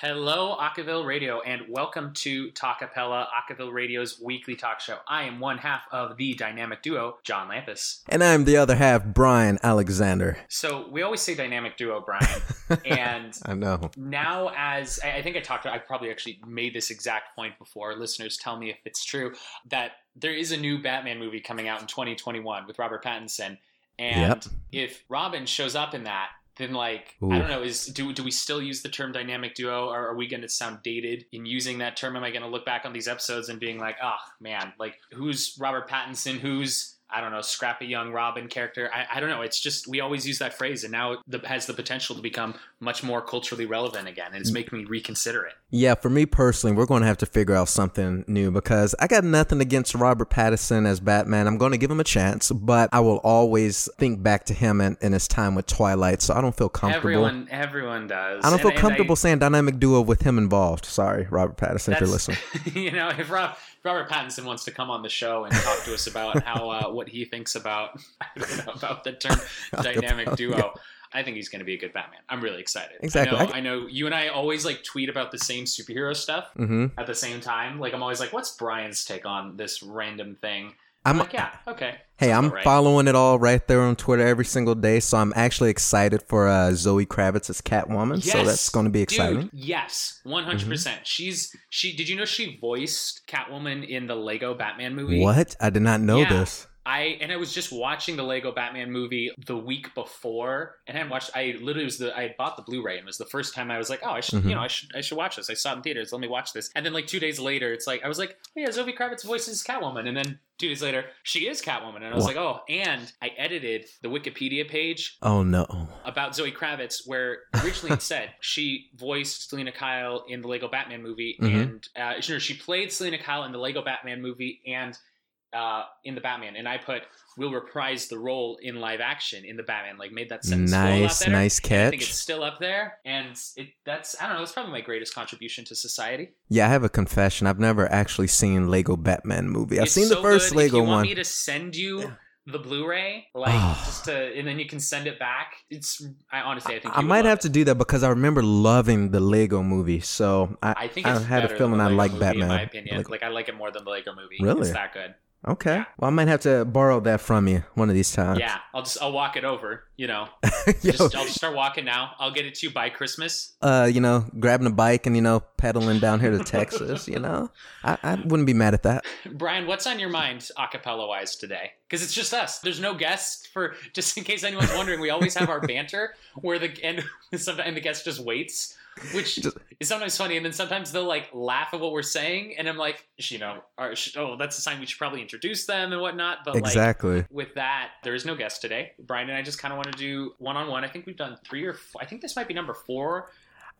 Hello, Acaville Radio, and welcome to Talkapella, Acaville Radio's weekly talk show. I am one half of the dynamic duo, John Lampus. And I'm the other half, Brian Alexander. So we always say dynamic duo, Brian, and I know. now as I I think I talked, I probably actually made this exact point before. Listeners, tell me if it's true that there is a new Batman movie coming out in 2021 with Robert Pattinson, and Yep. if Robin shows up in that. Then, like, I don't know, is do, do we still use the term dynamic duo, or are we going to sound dated in using that term? Am I going to look back on these episodes and being like, oh man, like who's Robert Pattinson? Who's I don't know, scrappy young Robin character? I, I don't know. It's just we always use that phrase, and now it has the potential to become much more culturally relevant again, and it's making me reconsider it. Yeah, for me personally, we're going to have to figure out something new because I got nothing against Robert Pattinson as Batman. I'm going to give him a chance, but I will always think back to him and, his time with Twilight, so I don't feel comfortable. Everyone, everyone does. I don't And- feel and I- comfortable saying dynamic duo with him involved. Sorry, Robert Pattinson, if you're listening. you know, if Rob, Robert Pattinson wants to come on the show and talk to us about how uh, what he thinks about know, about the term dynamic duo. yeah. I think he's going to be a good Batman. I'm really excited. Exactly. I know, I- I know you and I always like tweet about the same superhero stuff mm-hmm. at the same time. Like I'm always like, "What's Brian's take on this random thing?" I'm, like, "Yeah, okay." Hey, I'm right. following it all right there on Twitter every single day, so I'm actually excited for uh, Zoe Kravitz as Catwoman. So that's going to be exciting. Mm-hmm. Dude, yes, one hundred percent. She's she. Did you know she voiced Catwoman in the Lego Batman movie? What? I did not know Yeah. this. I and I was just watching the Lego Batman movie the week before, and I watched. I literally was the I had bought the Blu-ray, and it was the first time I was like, oh, I should, Mhm. you know, I should, I should watch this. I saw it in theaters. Let me watch this. And then like two days later, it's like I was like, oh yeah, Zoe Kravitz voices Catwoman, and then two days later, she is Catwoman, and I was Wha- like, oh, and I edited the Wikipedia page Oh no. about Zoe Kravitz, where originally it said she voiced Selina Kyle in the Lego Batman movie, Mhm. and uh, she played Selina Kyle in the Lego Batman movie and uh, in the Batman, and I put will reprise the role in live action in the Batman, like made that sentence Nice, nice And I think it's still up there, and it that's I don't know, that's probably my greatest contribution to society. Yeah, I have a confession. I've never actually seen Lego Batman movie. I've It's seen the first good. Lego if you want one. me to send you. The Blu-ray, like Ah. just to, and then you can send it back. It's, I honestly, I think I might have it. to do that because I remember loving the Lego movie. So I, I think I had a feeling I like Batman. In my opinion, Like- like, I like it more than the Lego movie. Really? It's that good. Okay. yeah. Well, I might have to borrow that from you one of these times. Yeah, I'll just I'll walk it over. You know, Yo, just, I'll just start walking now. I'll get it to you by Christmas. uh, you know, grabbing a bike and you know, pedaling down here to Texas. You know, I, I wouldn't be mad at that. Brian, what's on your mind, acapella wise today? Because it's just us. There's no guest for just in case anyone's wondering. We always have our banter where the and sometimes the guest just waits, which Just- is sometimes funny, and then sometimes they'll like laugh at what we're saying, and I'm like, you know, or, sh- oh, that's a sign we should probably introduce them and whatnot. But like, Exactly. with that, there is no guest today. Brian and I just kind of want to do one on one. I think we've done three or four. I think this might be number four.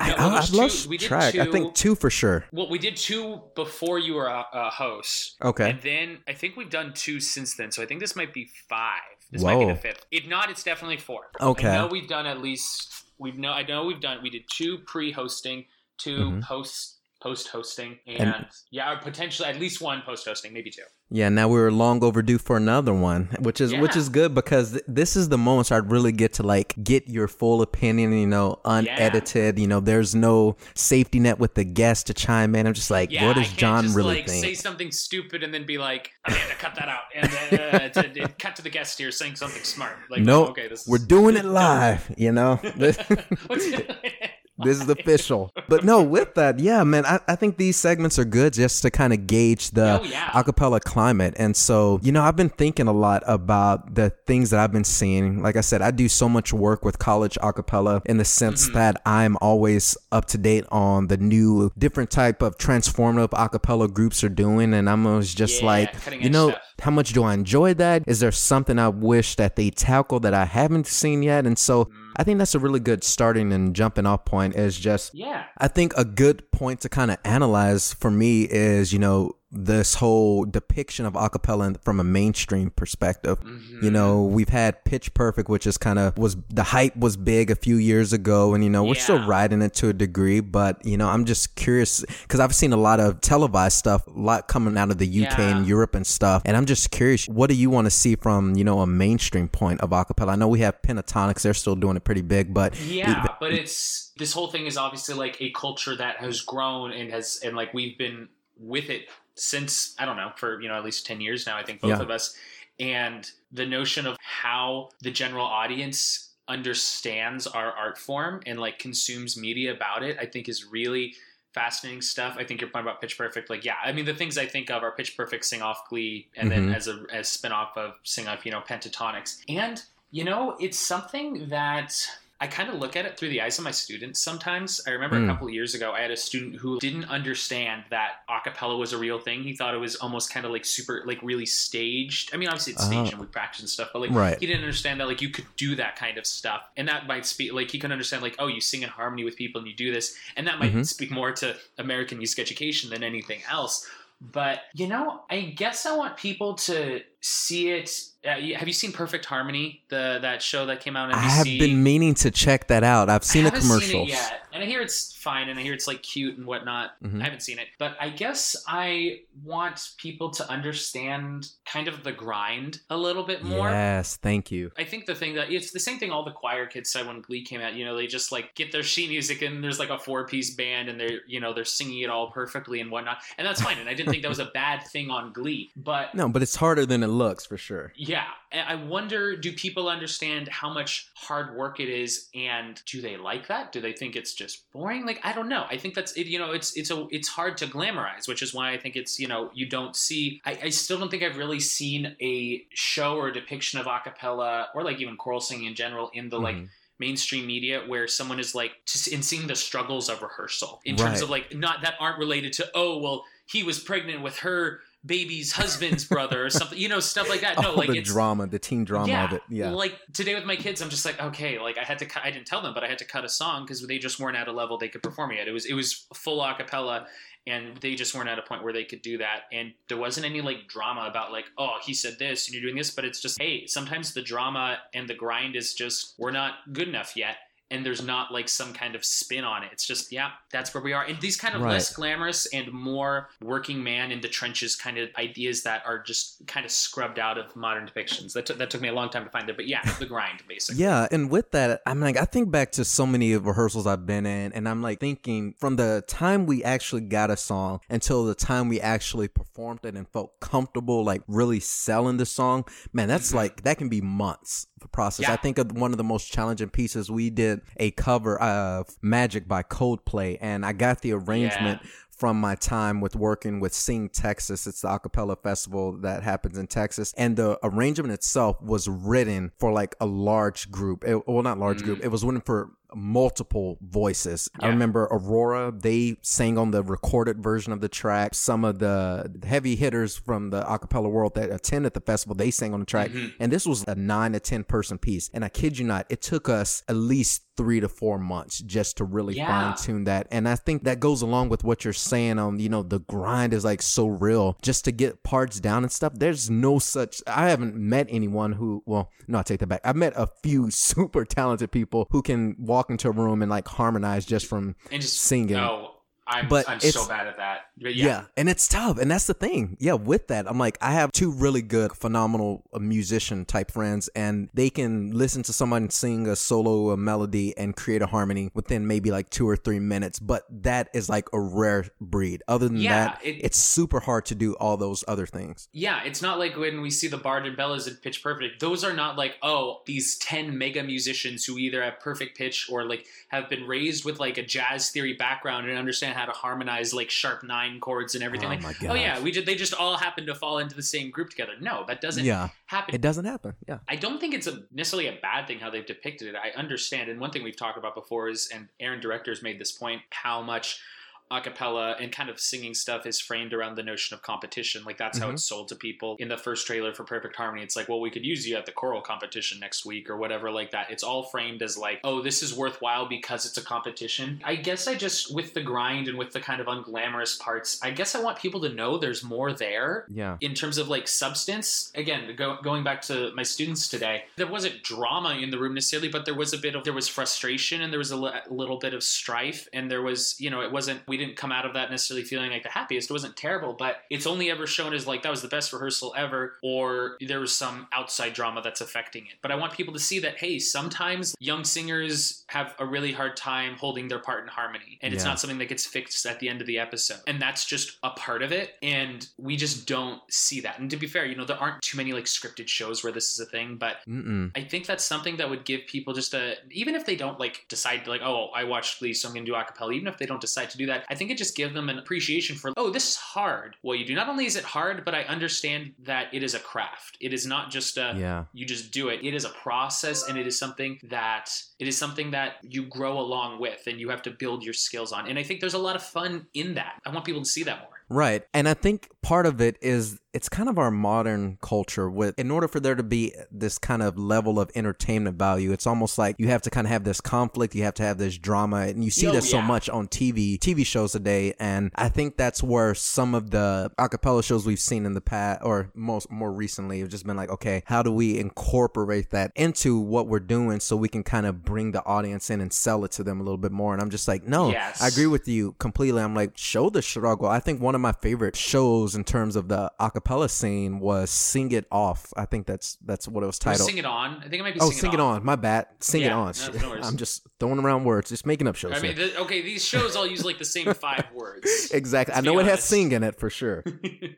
I, No, I, I've lost two- we track. I think two for sure. Well, we did two before you were a, a host. Okay. And then I think we've done two since then. So I think this might be five. This might be Whoa. the fifth. If not, it's definitely four. Okay. I know we've done at least we've know I know we've done we did two pre-hosting, 2 Mhm. post post hosting, and, And- yeah, or potentially at least one post hosting, maybe two. Yeah, now we're long overdue for another one, which is which is good because th- this is the moment where I'd really get to like get your full opinion, you know, unedited. You know, there's no safety net with the guest to chime in. I'm just like, Yeah, what does John just, really like, think? Say something stupid and then be like, Amanda, cut that out, and uh, to, to cut to the guest here saying something smart. Like, no, okay, this is, we're doing it live. You know, this, is official. But no, with that, yeah, man, I, I think these segments are good just to kind of gauge the Oh, yeah. acapella climate. And so, you know, I've been thinking a lot about the things that I've been seeing. Like I said, I do so much work with college acapella in the sense Mm-hmm. that I'm always up to date on the new different type of transformative acapella groups are doing. And I'm always just Yeah, like, you know, stuff. how much do I enjoy that? Is there something I wish that they tackle that I haven't seen yet? And so. I think that's a really good starting and jumping off point is just yeah. I think a good point to kind of analyze for me is, you know, this whole depiction of acapella from a mainstream perspective. Mhm. You know, we've had Pitch Perfect, which is kind of was the hype was big a few years ago, and you know we're still riding it to a degree. But you know, I'm just curious because I've seen a lot of televised stuff, a lot coming out of the UK Yeah. and Europe and stuff, and I'm just curious, what do you want to see from you know a mainstream point of acapella? I know we have Pentatonix; they're still doing it pretty big, but Yeah, but it's this whole thing is obviously like a culture that has grown and has and like we've been with it since I don't know for you know at least ten years now. I think both Yeah. of us, and the notion of how the general audience understands our art form and like consumes media about it, I think is really fascinating stuff. I think your point about Pitch Perfect, like yeah, I mean the things I think of are Pitch Perfect, Sing Off Glee, and then Mhm. as a as spin off of Sing Off, you know, Pentatonix, and you know it's something that. I kind of look at it through the eyes of my students sometimes. I remember a Mm. couple of years ago, I had a student who didn't understand that acapella was a real thing. He thought it was almost kind of like super, like really staged. I mean, obviously it's staged Oh. and we practice and stuff, but like Right. he didn't understand that like you could do that kind of stuff. And that might speak, like he could understand like, oh, you sing in harmony with people and you do this. And that might Mhm. speak more to American music education than anything else. But, you know, I guess I want people to see it. Uh, have you seen Perfect Harmony, the that show that came out on I have been meaning to check that out. I've seen I the commercials. Seen it yet, and I hear it's fine, and I hear it's like cute and whatnot. Mhm. I haven't seen it, but I guess I want people to understand kind of the grind a little bit more. Yes, thank you. I think the thing that it's the same thing all the choir kids said when Glee came out. You know, they just like get their sheet music and there's like a four piece band and they're you know they're singing it all perfectly and whatnot, and that's fine. And I didn't think that was a bad thing on Glee, but No, but it's harder than it looks for sure. yeah, I wonder do people understand how much hard work it is, and do they like that? Do they think it's just boring? Like I don't know. I think that's it. You know, it's it's a it's hard to glamorize, which is why I think it's you know you don't see. I, I still don't think I've really seen a show or a depiction of a cappella or like even choral singing in general in the like Mhm. mainstream media where someone is like just in seeing the struggles of rehearsal in terms of like not that aren't related to oh well he was pregnant with her baby's husband's brother or something you know stuff like that no All like the drama, the teen drama of it. Yeah. like today with my kids i'm just like okay like i had to cut i didn't tell them but i had to cut a song because they just weren't at a level they could perform yet it was it was full a cappella and they just weren't at a point where they could do that and there wasn't any like drama about like oh he said this and you're doing this but it's just hey sometimes the drama and the grind is just we're not good enough yet and there's not like some kind of spin on it it's just yeah that's where we are and these kind of Right. less glamorous and more working man in the trenches kind of ideas that are just kind of scrubbed out of modern depictions that, took that took me a long time to find it but yeah the grind basically Yeah, and with that, I'm like, I think back to so many of rehearsals I've been in, and I'm like thinking from the time we actually got a song until the time we actually performed it and felt comfortable, like really selling the song, man, that's Mhm. like that can be months of a process. Yeah. I think of one of the most challenging pieces we did a cover of Magic by Coldplay, and I got the arrangement from my time with working with Sing Texas. It's the acapella festival that happens in Texas. And the arrangement itself was written for like a large group. It, well, not large Mm. group. It was written for multiple voices. I remember Aurora, they sang on the recorded version of the track. Some of the heavy hitters from the acapella world that attended the festival, they sang on the track. Mhm. And this was a nine to 10 person piece. And I kid you not, it took us at least three to four months just to really Yeah. fine tune that. And I think that goes along with what you're saying on, you know, the grind is like so real just to get parts down and stuff. There's no such, I haven't met anyone who, well, no, I take that back. I've met a few super talented people who can walk into a room and like harmonize just from and just singing. oh i'm, But I'm so bad at that but Yeah. yeah, and it's tough, and that's the thing. Yeah, with that, I'm like, I have two really good, phenomenal uh, musician type friends, and they can listen to someone sing a solo a melody and create a harmony within maybe like two or three minutes. But that is like a rare breed. Other than Yeah, that, it- it's super hard to do all those other things. Yeah, it's not like when we see the Barden Bellas in Pitch Perfect. Those are not like, oh, these 10 mega musicians who either have perfect pitch or like have been raised with like a jazz theory background and understand how to harmonize like sharp nine chords and everything. Oh like, my oh yeah, we did. they just all happen to fall into the same group together. No, that doesn't Yeah, happen. it doesn't happen. Yeah. I don't think it's a, necessarily a bad thing how they've depicted it. I understand, and one thing we've talked about before is, and Aaron Director's made this point, how much a cappella and kind of singing stuff is framed around the notion of competition. Like that's how Mhm. it's sold to people. In the first trailer for Perfect Harmony, it's like, well, we could use you at the choral competition next week or whatever like that. It's all framed as like, oh, this is worthwhile because it's a competition. I guess I just with the grind and with the kind of unglamorous parts, I guess I want people to know there's more there Yeah. in terms of like substance again go, going back to my students today there wasn't drama in the room necessarily but there was a bit of there was frustration and there was a little bit of strife and there was you know it wasn't we didn't come out of that necessarily feeling like the happiest. It wasn't terrible, but it's only ever shown as like that was the best rehearsal ever, or there was some outside drama that's affecting it. But I want people to see that hey, sometimes young singers have a really hard time holding their part in harmony, and it's Yeah. not something that gets fixed at the end of the episode, and that's just a part of it. And we just don't see that. And to be fair, you know, there aren't too many like scripted shows where this is a thing, but Mm-mm. I think that's something that would give people just a even if they don't like decide like oh I watched Glee so I'm gonna do acapella even if they don't decide to do that I think it just gives them an appreciation for oh this is hard. What you do not only is it hard but I understand that it is a craft. It is not just a Yeah. you just do it. It is a process and it is something that it is something that you grow along with and you have to build your skills on. And I think there's a lot of fun in that. I want people to see that more. Right. And I think part of it is it's kind of our modern culture with in order for there to be this kind of level of entertainment value, it's almost like you have to kind of have this conflict, you have to have this drama, and you see Oh, this so much on TV, TV shows today. And I think that's where some of the acapella shows we've seen in the past or most more recently have just been like, okay, how do we incorporate that into what we're doing so we can kind of bring the audience in and sell it to them a little bit more? And I'm just like, no, Yes. I agree with you completely. I'm like, show the struggle. I think one of my favorite shows in terms of the acapella scene was Sing It Off. I think that's that's what it was titled. sing it on I think it might be oh, sing, Sing It On. My bad. Sing It On. no, no. I'm just throwing around words, just making up shows. I mean the, okay these shows all use like the same five words exactly. I know it has sing in it for sure.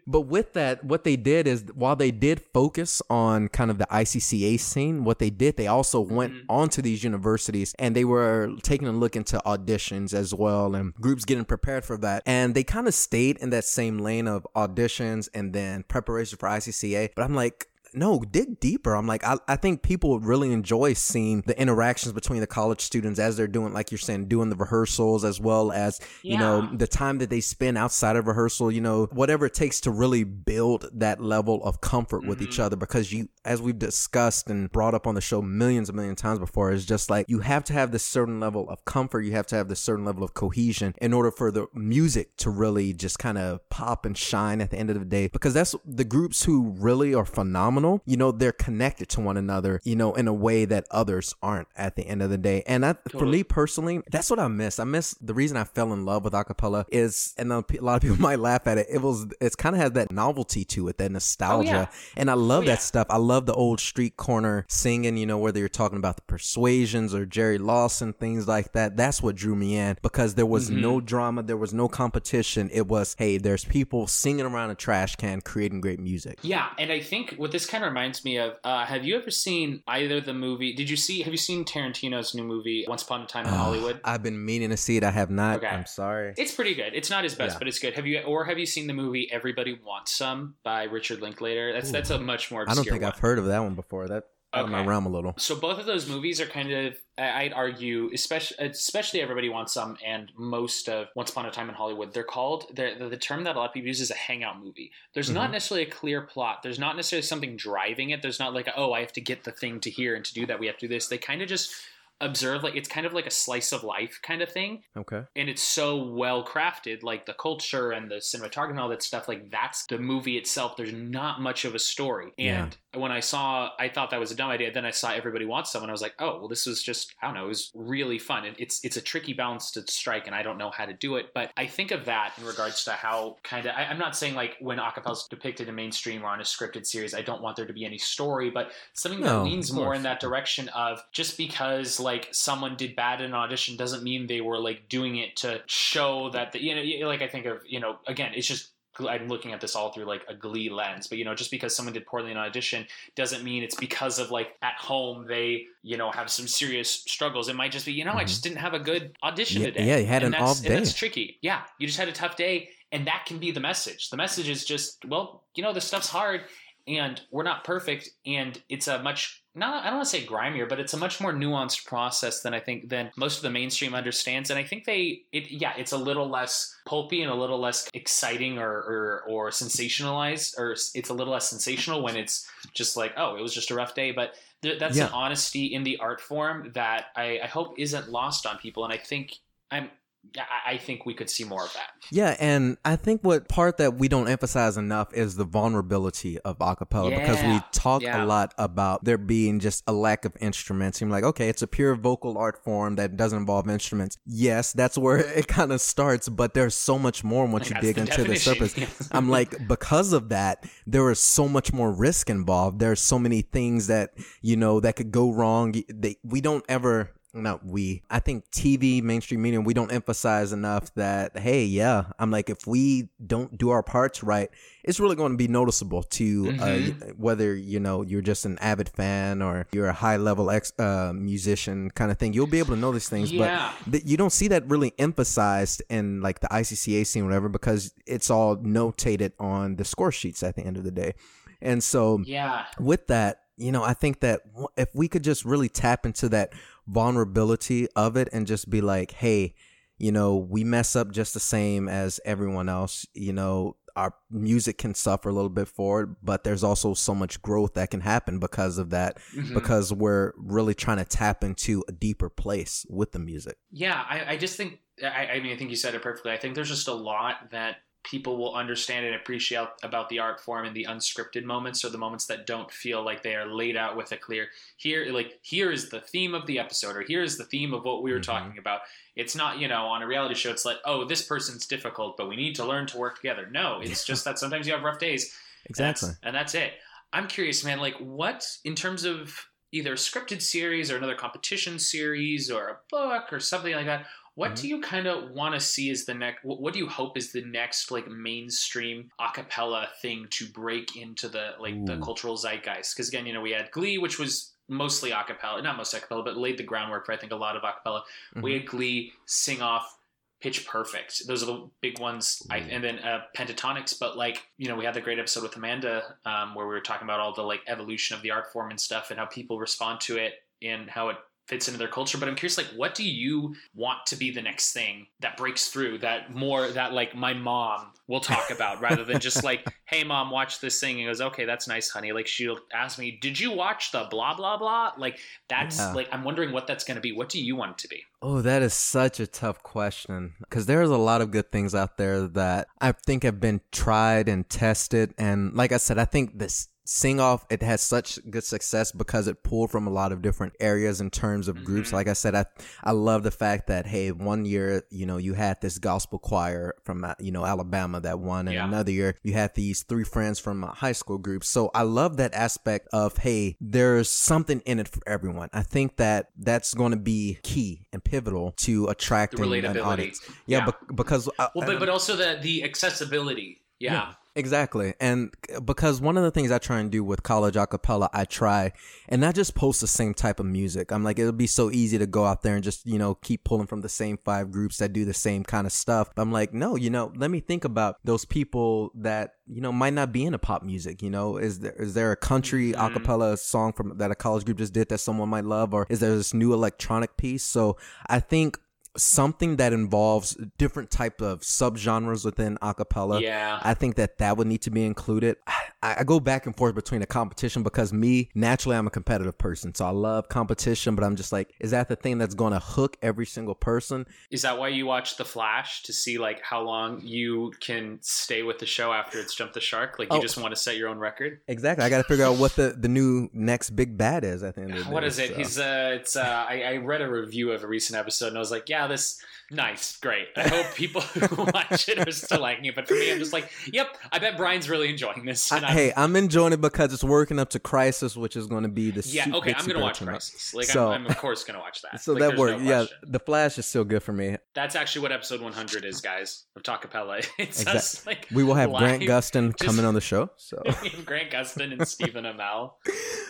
But with that, what they did is while they did focus on kind of the ICCA scene, what they did, they also went Mhm. onto these universities and they were taking a look into auditions as well and groups getting prepared for that. And they kind of stayed in that same lane of auditions and then preparation for ICCA. But I'm like, no, dig deeper. I'm like, I, I think people would really enjoy seeing the interactions between the college students as they're doing, like you're saying, doing the rehearsals as well as, you know, the time that they spend outside of rehearsal, you know, whatever it takes to really build that level of comfort with each mm-hmm. other. Because you, as we've discussed and brought up on the show millions and million times before, is just like you have to have this certain level of comfort. You have to have this certain level of cohesion in order for the music to really just kind of pop and shine at the end of the day. Because that's the groups who really are phenomenal, you know, they're connected to one another, you know, in a way that others aren't at the end of the day. And I, for me personally, that's what I miss. I miss the reason I fell in love with acapella is, and a lot of people might laugh at it. It was, it's kind of has that novelty to it, that oh, nostalgia. yeah. And I love Oh, that yeah. stuff. I love the old street corner singing, you know, whether you're talking about the persuasions or Jerry Lawson, things like that. That's what drew me in because there was no Mm-hmm. drama. There was no competition. It was, hey, there's people singing around a trash can, creating great music. Yeah, and I think what this kind of reminds me of. Uh, have you ever seen either the movie? Did you see? Have you seen Tarantino's new movie, Once Upon a Time in Hollywood? I've been meaning to see it. I have not. Okay. I'm sorry. It's pretty good. It's not his best, Yeah. but it's good. Have you or have you seen the movie Everybody Wants Some by Richard Linklater? That's that's a much more I don't think one. I've heard of that one before. That out of my realm a little. So both of those movies are kind of, I'd argue, especially especially Everybody Wants Some and most of Once Upon a Time in Hollywood. They're called they're, the, term that a lot of people use is a hangout movie. There's not Mhm. necessarily a clear plot. There's not necessarily something driving it. There's not like oh I have to get the thing to here and to do that we have to do this. They kind of just observe like it's kind of like a slice of life kind of thing Okay. and it's so well crafted like the culture and the cinematography and all that stuff like that's the movie itself there's not much of a story and when i saw i thought that was a dumb idea then i saw everybody wants someone. i was like oh well this was just i don't know it was really fun and it's it's a tricky balance to strike and i don't know how to do it but i think of that in regards to how kind of i'm not saying like when acapellas depicted in mainstream or on a scripted series i don't want there to be any story but something No, that leans more in that direction of just because like someone did bad in an audition doesn't mean they were like doing it to show that the, you know like I think of you know again it's just I'm looking at this all through like a glee lens but you know just because someone did poorly in an audition doesn't mean it's because of like at home they you know have some serious struggles. It might just be you know I Mhm. just didn't have a good audition Yeah, today yeah, you had And an off and that's tricky. Yeah you just had a tough day and that can be the message. The message is just well you know this stuff's hard and we're not perfect and it's a much not I don't want to say grimier, but it's a much more nuanced process than I think than most of the mainstream understands. And I think they it yeah, it's a little less pulpy and a little less exciting or or, or sensationalized or it's a little less sensational when it's just like, oh, it was just a rough day. But th- that's Yeah. an honesty in the art form that I, I hope isn't lost on people. And I think I'm I, I think we could see more of that. Yeah, and I think what part that we don't emphasize enough is the vulnerability of acapella because we talk yeah. a lot about there being just a lack of instruments. You're like, okay, it's a pure vocal art form that doesn't involve instruments. Yes, that's where it kind of starts, but there's so much more once you dig the into the surface. yes. I'm like, because of that, there is so much more risk involved. There's so many things that, you know, that could go wrong. They, we don't ever, not we, I think TV, mainstream media, we don't emphasize enough that, hey, yeah, I'm like, if we don't do our parts right, it's really going to be noticeable to Mm-hmm. uh, whether, you know, you're just an avid fan or you're a high level ex, uh, musician kind of thing. You'll be able to know these things, Yeah. but th- you don't see that really emphasized in like the ICCA scene, or whatever, because it's all notated on the score sheets at the end of the day. And so, Yeah. with that, you know, I think that w- if we could just really tap into that vulnerability of it and just be like, hey, you know, we mess up just the same as everyone else. You know, our music can suffer a little bit for it, but there's also so much growth that can happen because of that, Mhm. because we're really trying to tap into a deeper place with the music. Yeah, I, I just think I, I mean I think you said it perfectly. I think there's just a lot that people will understand and appreciate about the art form and the unscripted moments or the moments that don't feel like they are laid out with a clear here like here is the theme of the episode or here is the theme of what we were Mhm. talking about. It's not, you know, on a reality show it's like, oh, this person's difficult, but we need to learn to work together. No, it's just that sometimes you have rough days. Exactly. That's- and that's it. I'm curious, man. Like, what in terms of either a scripted series or another competition series or a book or something like that? What Mm-hmm. do you kind of want to see as the next? What, what do you hope is the next like mainstream a cappella thing to break into the like the cultural zeitgeist? Because again, you know, we had Glee, which was mostly a cappella, not most a cappella, but laid the groundwork for I think a lot of a cappella. Mm-hmm. We had Glee, Sing Off, Pitch Perfect. Those are the big ones. I, and then uh, Pentatonix. But like you know, we had the great episode with Amanda um, where we were talking about all the like evolution of the art form and stuff and how people respond to it and how it fits into their culture. But I'm curious, like, what do you want to be the next thing that breaks through that more that like my mom will talk about rather than just like, hey mom, watch this thing and goes, okay, that's nice, honey. Like she'll ask me, did you watch the blah blah blah? Like that's Yeah. like I'm wondering what that's going to be. What do you want it to be? Oh, that is such a tough question because there's a lot of good things out there that I think have been tried and tested. And like I said, I think this sing off it has such good success because it pulled from a lot of different areas in terms of groups. Mhm. Like I said, I I love the fact that hey, one year you know you had this gospel choir from uh, you know Alabama that won, and Yeah. another year you had these three friends from a high school group. So I love that aspect of hey, there's something in it for everyone. I think that that's going to be key and pivotal to attracting an audience. Yeah, Yeah. bec- because uh, Well, but but also the the accessibility. Yeah. Yeah. Exactly. And because one of the things I try and do with college acapella, I try and not just post the same type of music. I'm like, it'll be so easy to go out there and just, you know, keep pulling from the same five groups that do the same kind of stuff. I'm like, no, you know, let me think about those people that, you know, might not be into pop music. You know, is there, is there a country Mhm. acapella song from that a college group just did that someone might love? Or is there this new electronic piece? So I think something that involves different type of subgenres within acapella Yeah. I think that that would need to be included. I, I go back and forth between a competition because me, naturally, I'm a competitive person. So I love competition, but I'm just like, is that the thing that's going to hook every single person? Is that why you watch The Flash to see like how long you can stay with the show after it's jumped the shark? Like you Oh. just want to set your own record? Exactly. I got to figure out what the, the new next big bad is at the end of the day. What is it? so. He's uh, it's uh, I, I read a review of a recent episode and I was like, yeah, this nice, great. I hope people who watch it are still liking it. But for me, I'm just like, yep, I bet Brian's really enjoying this. And I, I'm- hey, I'm enjoying it because it's working up to Crisis, which is going to be the yeah, su- okay, I'm gonna watch super- Crisis. Like, So- I'm, I'm of course gonna watch that. So Like, that there's no worked. yeah, the Flash is still good for me. That's actually what episode 100 is, guys, of Talkapella. It's Exact- us like We will have Grant Gustin just- coming on the show. So, Grant Gustin and Stephen Amell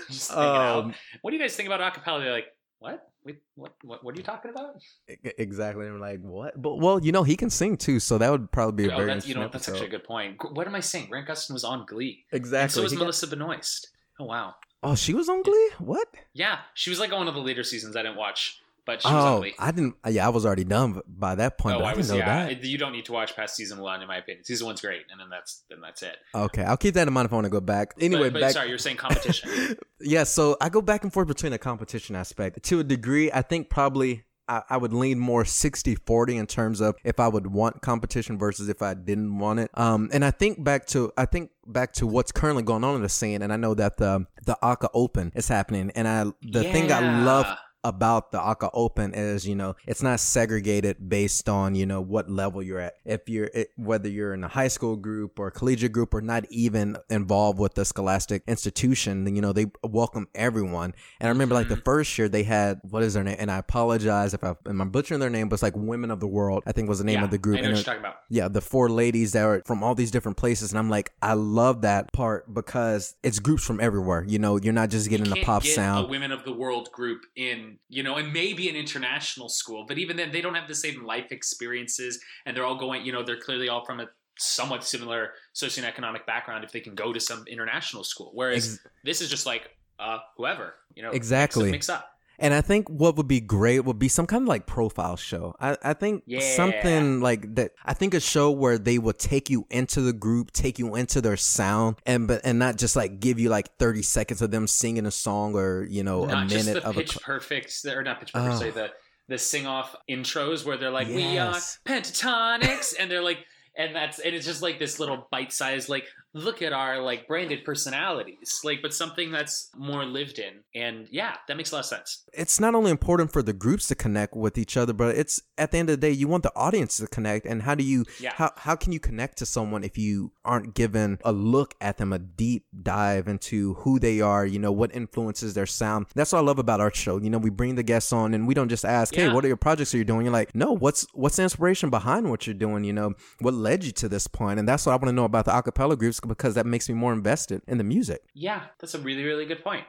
just hanging out. um, What do you guys think about acapella? They're like, what? Wait, what? What? What are you talking about? Exactly. I'm like, what? But well, you know, he can sing too, so that would probably be a oh, very that's, you know, that's actually a good point. What am I saying? Grant Gustin was on Glee, exactly. and so was He got- Melissa Benoist. Oh wow, oh, she was on Glee. What? yeah, she was like on one of the later seasons. I didn't watch, but she Oh, I didn't. Yeah, I was already done by that point. Oh, I, I didn't was. know Yeah, that. you don't need to watch past season one, in my opinion. Season one's great, and then that's then that's it. Okay, I'll keep that in mind if I want to go back. Anyway, but, but back. sorry, you're saying competition. yeah, so I go back and forth between the competition aspect. To a degree, I think probably I, I would lean more 60 40 in terms of if I would want competition versus if I didn't want it. Um, and I think back to, I think back to what's currently going on in the scene. And I know that the, the ACA Open is happening. And I, the yeah. thing I love about the ACA Open is, you know, it's not segregated based on, you know, what level you're at. If you're, it, whether you're in a high school group or collegiate group or not even involved with the scholastic institution, then, you know, they welcome everyone. And I remember like the Mm-hmm. first year they had, what is their name? And I apologize if I, am butchering their name, but it's like Women of the World, I think was the name yeah, of the group. I know And what it- you're talking about. yeah, the four ladies that are from all these different places, and I'm like, I love that part because it's groups from everywhere. You know, you're not just getting you a can't pop sound. a women of the world group in you know and maybe an international school but even then they don't have the same life experiences and they're all going you know they're clearly all from a somewhat similar socioeconomic background if they can go to some international school whereas Ex- this is just like uh whoever you know Exactly. mix up, And I think what would be great would be some kind of like profile show. I, I think Yeah. something like that. I think a show where they would take you into the group, take you into their sound, and but and not just like give you like thirty seconds of them singing a song or you know not a minute of a. pitch perfect or not pitch perfect Oh. sorry the the sing off intros where they're like we are Yes. Pentatonix and they're like and that's and it's just like this little bite sized like look at our like branded personalities like but something that's more lived in and yeah that makes a lot of sense it's not only important for the groups to connect with each other, but it's at the end of the day, you want the audience to connect. And how do you, Yeah. how, how can you connect to someone if you aren't given a look at them, a deep dive into who they are, you know, what influences their sound? That's what I love about our show. You know, we bring the guests on and we don't just ask, hey, what are your projects are you're doing? You're like, no, what's, what's the inspiration behind what you're doing? You know, what led you to this point? And that's what I want to know about the acapella groups because that makes me more invested in the music. yeah that's a really really good point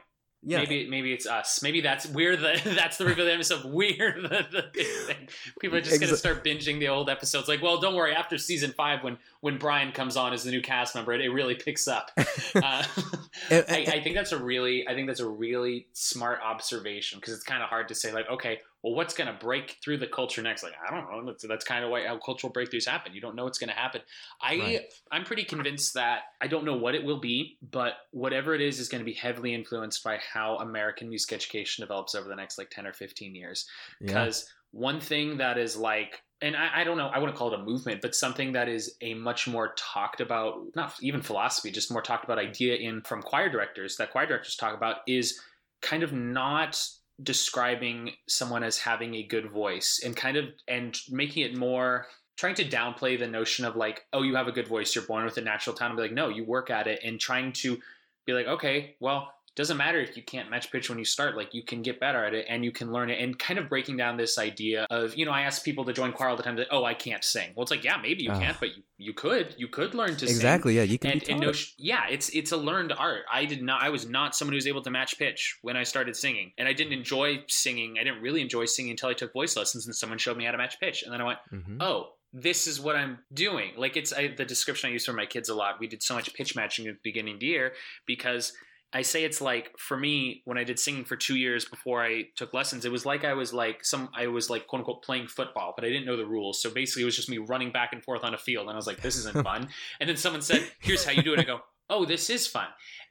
Yeah. Maybe maybe it's us. Maybe that's we're the that's the reveal episode. We're the, the thing. People are just gonna start binging the old episodes. Like, well, don't worry. After season five, when when Brian comes on as the new cast member, it, it really picks up. Uh, And- I, eh, eh. I think that's a really I think that's a really smart observation because it's kind of hard to say like, okay, well, what's gonna break through the culture next? Like, I don't know. That's, that's kind of why how cultural breakthroughs happen. You don't know what's gonna happen. I Right. I'm pretty convinced that I don't know what it will be, but whatever it is is going to be heavily influenced by how American music education develops over the next like 10 or 15 years. yeah. Because one thing that is like, and I, I don't know, I wouldn't call it a movement, but something that is a much more talked about, not even philosophy, just more talked about idea in from choir directors that choir directors talk about is kind of not describing someone as having a good voice and kind of and making it more trying to downplay the notion of like oh you have a good voice you're born with a natural talent be like no you work at it and trying to be like okay well doesn't matter if you can't match pitch when you start like you can get better at it and you can learn it and kind of breaking down this idea of you know i ask people to join choir all the time that oh i can't sing well it's like yeah maybe you Ah. can't but you, you could you could learn to sing Exactly. Yeah. You can and, be and no, yeah, it's it's a learned art. I did not. I was not someone who was able to match pitch when I started singing, and I didn't enjoy singing. I didn't really enjoy singing until I took voice lessons, and someone showed me how to match pitch, and then I went, Mhm. "Oh, this is what I'm doing." Like it's I, the description I use for my kids a lot. We did so much pitch matching at the beginning of the year because I say it's like for me when I did singing for two years before I took lessons, it was like I was like some I was like quote unquote playing football, but I didn't know the rules. So basically, it was just me running back and forth on a field, and I was like, "This isn't fun." and then someone said, "Here's how you do it." I go, "Oh, this is fun,"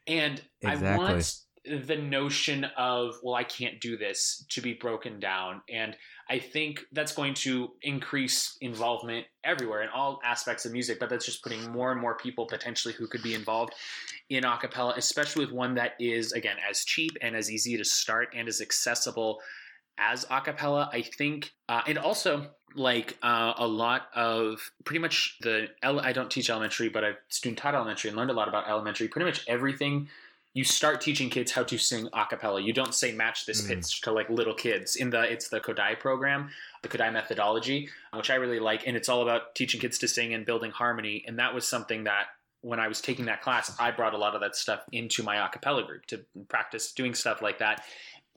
and I want the notion of well i can't do this to be broken down and i think that's going to increase involvement everywhere in all aspects of music but that's just putting more and more people potentially who could be involved in a cappella especially with one that is again as cheap and as easy to start and as accessible as a cappella i think uh, and also like uh, a lot of pretty much the i don't teach elementary but I've student taught elementary and learned a lot about elementary. Pretty much everything you start teaching kids how to sing a cappella. You don't say match this Mm. pitch to like little kids. In the it's the Kodály program, the Kodály methodology, which I really like, and it's all about teaching kids to sing and building harmony. And that was something that when I was taking that class, I brought a lot of that stuff into my a cappella group to practice doing stuff like that.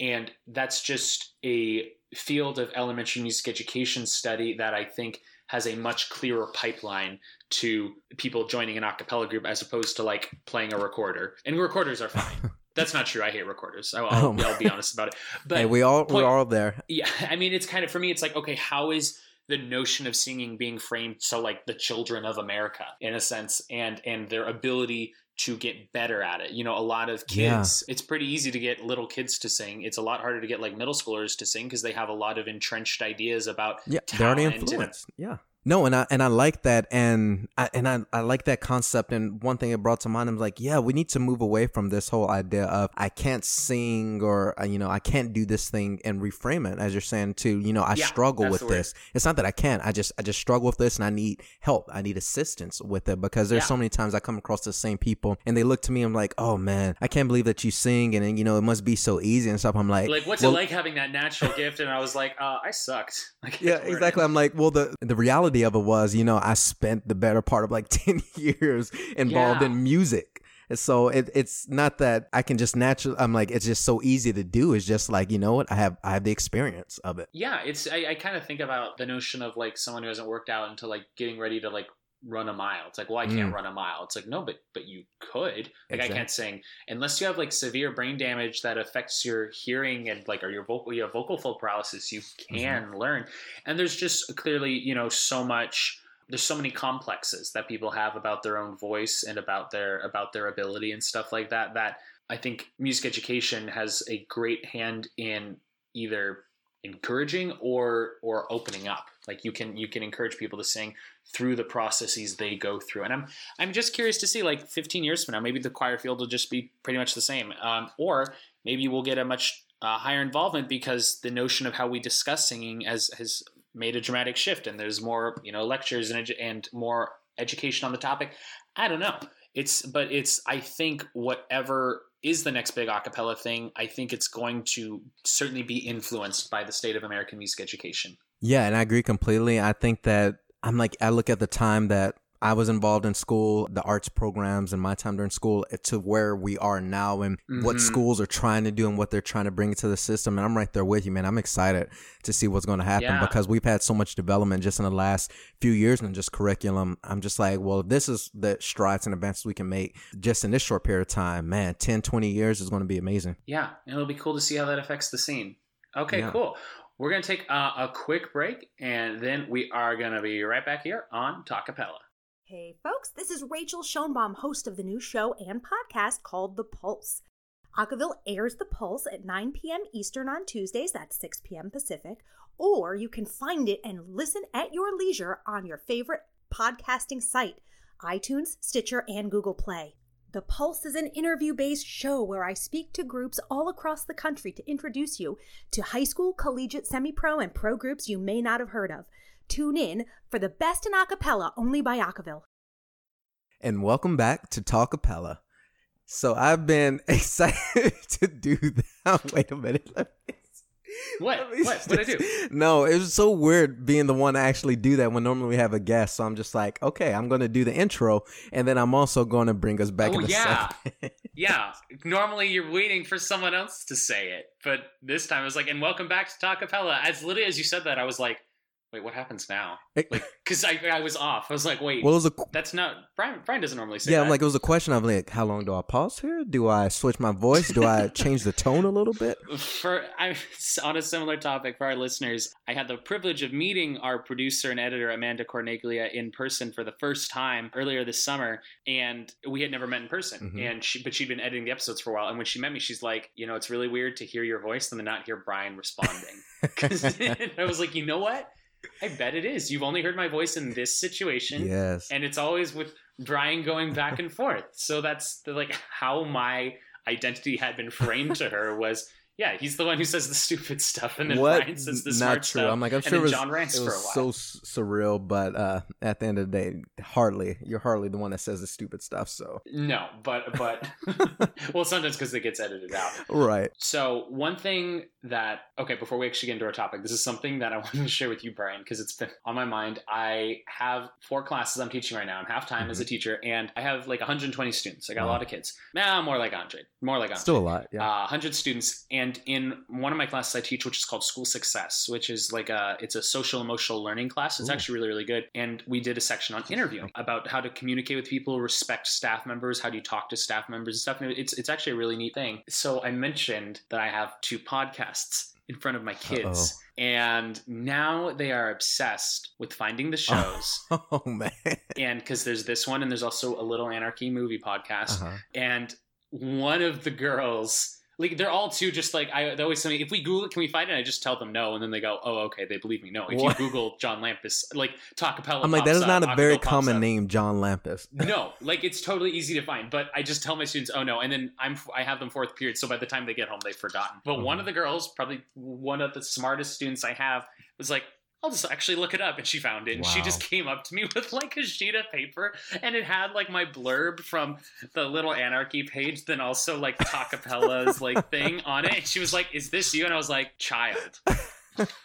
And that's just a field of elementary music education study that I think has a much clearer pipeline to people joining an a cappella group as opposed to like playing a recorder. And recorders are fine. That's not true. I hate recorders. Oh I'll, I'll, Oh. I'll be honest about it. But hey, we all point- we're all there. yeah, I mean, it's kind of for me. It's like, okay, how is the notion of singing being framed so like the children of America in a sense, and and their ability to get better at it. You know, a lot of kids, yeah. it's pretty easy to get little kids to sing. It's a lot harder to get like middle schoolers to sing because they have a lot of entrenched ideas about yeah, they're already influenced. yeah. No, and I and I like that, and I and I, I like that concept. And one thing it brought to mind, I'm like, yeah, we need to move away from this whole idea of I can't sing or uh, you know I can't do this thing and reframe it as you're saying to you know I yeah, struggle with this. It's not that I can't. I just I just struggle with this, and I need help. I need assistance with it because there's yeah. so many times I come across the same people, and they look to me. I'm like, oh man, I can't believe that you sing, and, and you know it must be so easy and stuff. I'm like, like what's well, it like having that natural gift? And I was like, uh, I sucked. Like, yeah, exactly. I'm like, well, the the reality reality of it was, you know, I spent the better part of like 10 years involved yeah. in music. So it, it's not that I can just naturally. I'm like it's just so easy to do. It's just like you know what I have. I have the experience of it. Yeah, it's. I, I kind of think about the notion of like someone who hasn't worked out until like getting ready to like run a mile. It's like, well, I can't mm. run a mile. It's like, no, but but you could. Like, exactly. I can't sing unless you have like severe brain damage that affects your hearing and like, or your vocal, you have vocal fold paralysis. You can mm-hmm. learn, and there's just clearly, you know, so much. There's so many complexes that people have about their own voice and about their about their ability and stuff like that. That I think music education has a great hand in either encouraging or or opening up. Like you can you can encourage people to sing through the processes they go through. And i'm i'm just curious to see like 15 years from now maybe the choir field will just be pretty much the same. Um, or maybe we'll get a much uh, higher involvement because the notion of how we discuss singing has has made a dramatic shift and there's more you know lectures and, edu- and more education on the topic. I don't know. It's but it's i think whatever is the next big acapella thing, I think it's going to certainly be influenced by the state of American music education. Yeah, and I agree completely. I think that I'm like I look at the time that I was involved in school, the arts programs and my time during school eh, to where we are now and mm-hmm. what schools are trying to do and what they're trying to bring to the system. And I'm right there with you, man. I'm excited to see what's going to happen yeah. because we've had so much development just in the last few years and just curriculum. I'm just like, well, this is the strides and advances we can make just in this short period of time, man, 10, 20 years is going to be amazing. Yeah. And it'll be cool to see how that affects the scene. Okay, yeah. cool. We're going to take a, a quick break and then we are going to be right back here on Talkapella. Hey folks, this is Rachel Schoenbaum, host of the new show and podcast called The Pulse. Acaville airs The Pulse at 9 p.m. Eastern on Tuesdays, that's 6 p.m. Pacific, or you can find it and listen at your leisure on your favorite podcasting site, iTunes, Stitcher, and Google Play. The Pulse is an interview based show where I speak to groups all across the country to introduce you to high school, collegiate, semi pro, and pro groups you may not have heard of. Tune in for the best in acapella only by Acaville. And welcome back to Talk Talkapella. So I've been excited to do that. Wait a minute. Let me, what? Let me what? What did I do? No, it was so weird being the one to actually do that when normally we have a guest. So I'm just like, okay, I'm going to do the intro, and then I'm also going to bring us back. Oh in yeah, yeah. Normally you're waiting for someone else to say it, but this time I was like, and welcome back to Talkapella. As literally as you said that, I was like, wait, what happens now? Like, because I, I was off. I was like, wait, well, it was a, that's not Brian. Brian doesn't normally say. Yeah, that. I'm like, it was a question of like, how long do I pause here? Do I switch my voice? Do I change the tone a little bit? For I, on a similar topic for our listeners, I had the privilege of meeting our producer and editor Amanda Corneglia in person for the first time earlier this summer, and we had never met in person. Mm-hmm. And she, but she'd been editing the episodes for a while, and when she met me, she's like, you know, it's really weird to hear your voice and then not hear Brian responding. Because I was like, you know what? I bet it is. You've only heard my voice in this situation. Yes. And it's always with Brian going back and forth. So that's the, like how my identity had been framed to her was yeah, he's the one who says the stupid stuff, and then what? Brian says the smart Not true. Stuff, I'm like, I'm sure it was, John rants it was so surreal, but uh, at the end of the day, hardly you're hardly the one that says the stupid stuff. So no, but but well, sometimes because it gets edited out, right? So one thing that okay, before we actually get into our topic, this is something that I wanted to share with you, Brian, because it's been on my mind. I have four classes I'm teaching right now. I'm half time mm-hmm. as a mm-hmm. teacher, and I have like 120 students. I got wow. a lot of kids. Nah, more like 100. More like 100. Still a lot. Yeah, uh, 100 students and and in one of my classes I teach, which is called School Success, which is like a it's a social emotional learning class. It's Ooh. actually really really good. And we did a section on interviewing about how to communicate with people, respect staff members, how do you talk to staff members and stuff. And it's it's actually a really neat thing. So I mentioned that I have two podcasts in front of my kids. And now they are obsessed with finding the shows. Oh man. And because there's this one, and there's also a Little Anarchy movie podcast. Uh-huh. And one of the girls, like they're all too just like I they always tell me if we Google it, can we find it? And I just tell them no, and then they go, oh okay, they believe me. No, if What? you Google John Lampus, like Talkapella, I'm like, that is pops not up, a very common up. name, John Lampus. No, like it's totally easy to find, but I just tell my students, "Oh no!" And then I'm I have them fourth period, so by the time they get home, they've forgotten. But one Mhm. of the girls, probably one of the smartest students I have, was like, "I'll just actually look it up," and she found it. And she just came up to me with like a sheet of paper, and it had like my blurb from the Little Anarchy page, then also like Talkapella's like thing on it. And she was like, "Is this you?" And I was like, "Child."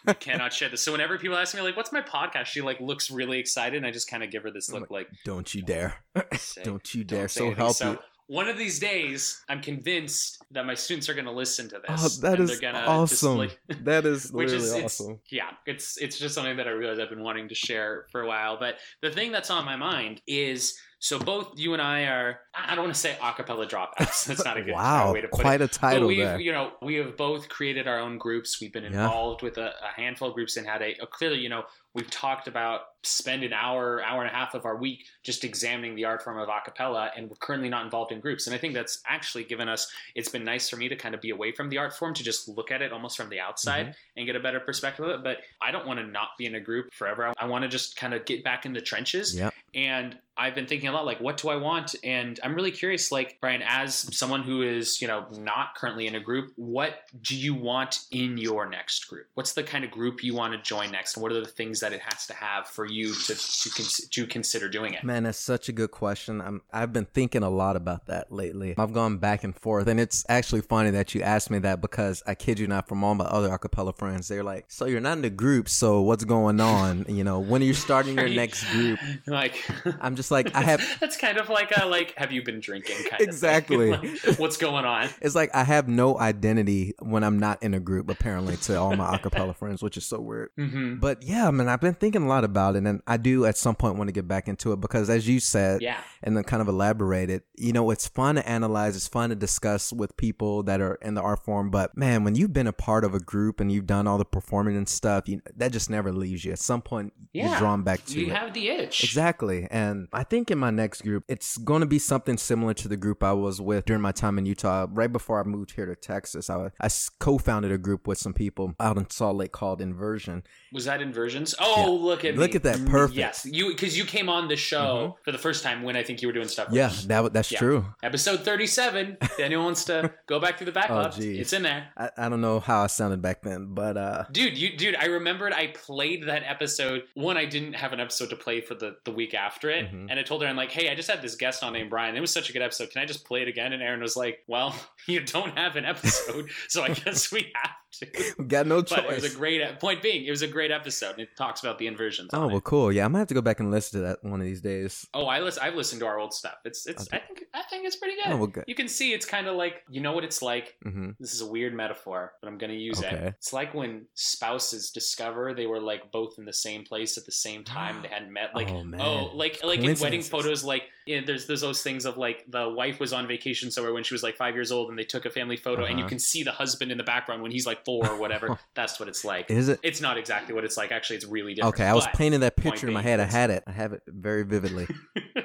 I cannot share this. So whenever people ask me like, "What's my podcast?" She like looks really excited, and I just kind of give her this look like, Don't you dare. Don't you don't dare. So help so you. One of these days, I'm convinced that my students are going to listen to Oh, this. that and is awesome. like- That is which literally is it's, awesome. yeah, it's it's just something that I realize I've been wanting to share for a while. But the thing that's on my mind is so both you and I are I don't want to say acapella dropouts. That's not a good wow, way to put it. quite a But title we've, there. you know, we have both created our own groups. We've been Yeah. involved with a, a handful of groups and had a, a clearly, you know, we've talked about spend an hour, hour and a half of our week just examining the art form of acapella, and we're currently not involved in groups. And I think that's actually given us. It's been nice for me to kind of be away from the art form to just look at it almost from the outside Mm-hmm. and get a better perspective of it. But I don't want to not be in a group forever. I want to just kind of get back in the trenches. Yeah. And I've been thinking a lot like, what do I want? And I'm really curious, like, Brian, as someone who is, you know, not currently in a group, what do you want in your next group? What's the kind of group you want to join next? And what are the things that it has to have for you to, to, cons- to consider doing it? Man, that's such a good question. I'm, I've been thinking a lot about that lately. I've gone back and forth, and it's actually funny that you asked me that because I kid you not, from all my other acapella friends, they're like, "So you're not in the group? So what's going on? You know, when are you starting your next group?" Like, I'm just like, I have. that's kind of like a, like, have you been drinking? Kind of. Exactly. Like, what's going on? It's like I have no identity when I'm not in a group. Apparently, to all my acapella friends, which is so weird. Mm-hmm. But yeah, man, I've been thinking a lot about it, and I do at some point want to get back into it because, as you said, Yeah. and then kind of elaborated. You know, it's fun to analyze, it's fun to discuss with people that are in the art form. But man, when you've been a part of a group and you've done all the performing and stuff, you, that just never leaves you. At some point, Yeah. you're drawn back to You it. have the itch. Exactly. And I think in my next group, it's going to be something similar to the group I was with during my time in Utah. Right before I moved here to Texas, I, I co founded a group with some people out in Salt Lake called Inversion. Was that inversions? Oh, Yeah. look at me. Look me. at that. Mm, Perfect. Yes, you because you came on the show for the first time when I think you were doing stuff. Yeah, that, that's Yeah. true. Episode thirty-seven. Anyone wants to go back through the backlog. Oh, it's in there. I, I don't know how I sounded back then, but uh, Dude, you dude, I remembered I played that episode. One, I didn't have an episode to play for the, the week after it. Mhm. And I told her, I'm like, hey, I just had this guest on named Brian. It was such a good episode. Can I just play it again? And Aaron was like, Well, you don't have an episode, so I guess we have to. got no But it was a great point being, it was a great episode. And it talks about the inversions. Oh on it. well, cool. Yeah, I'm gonna have to go back and listen to that one of these days. Oh, I listen. I've listened to our old stuff. It's it's. I think I think it's pretty good. Oh, well, good. You can see it's kind of like you know what it's like. hmm This is a weird metaphor, but I'm gonna use Okay. it. It's like when spouses discover they were like both in the same place at the same time. They hadn't met. Like Oh, man. like like in wedding photos, like yeah, there's there's those things of like the wife was on vacation somewhere when she was like five years old, and they took a family photo, and you Uh-huh. can see the husband in the background when he's like four or whatever. That's what it's like. Is it? It's not exactly what it's like. Actually, it's really different. Okay, I was painting that picture in my head. I had it. I have it very vividly.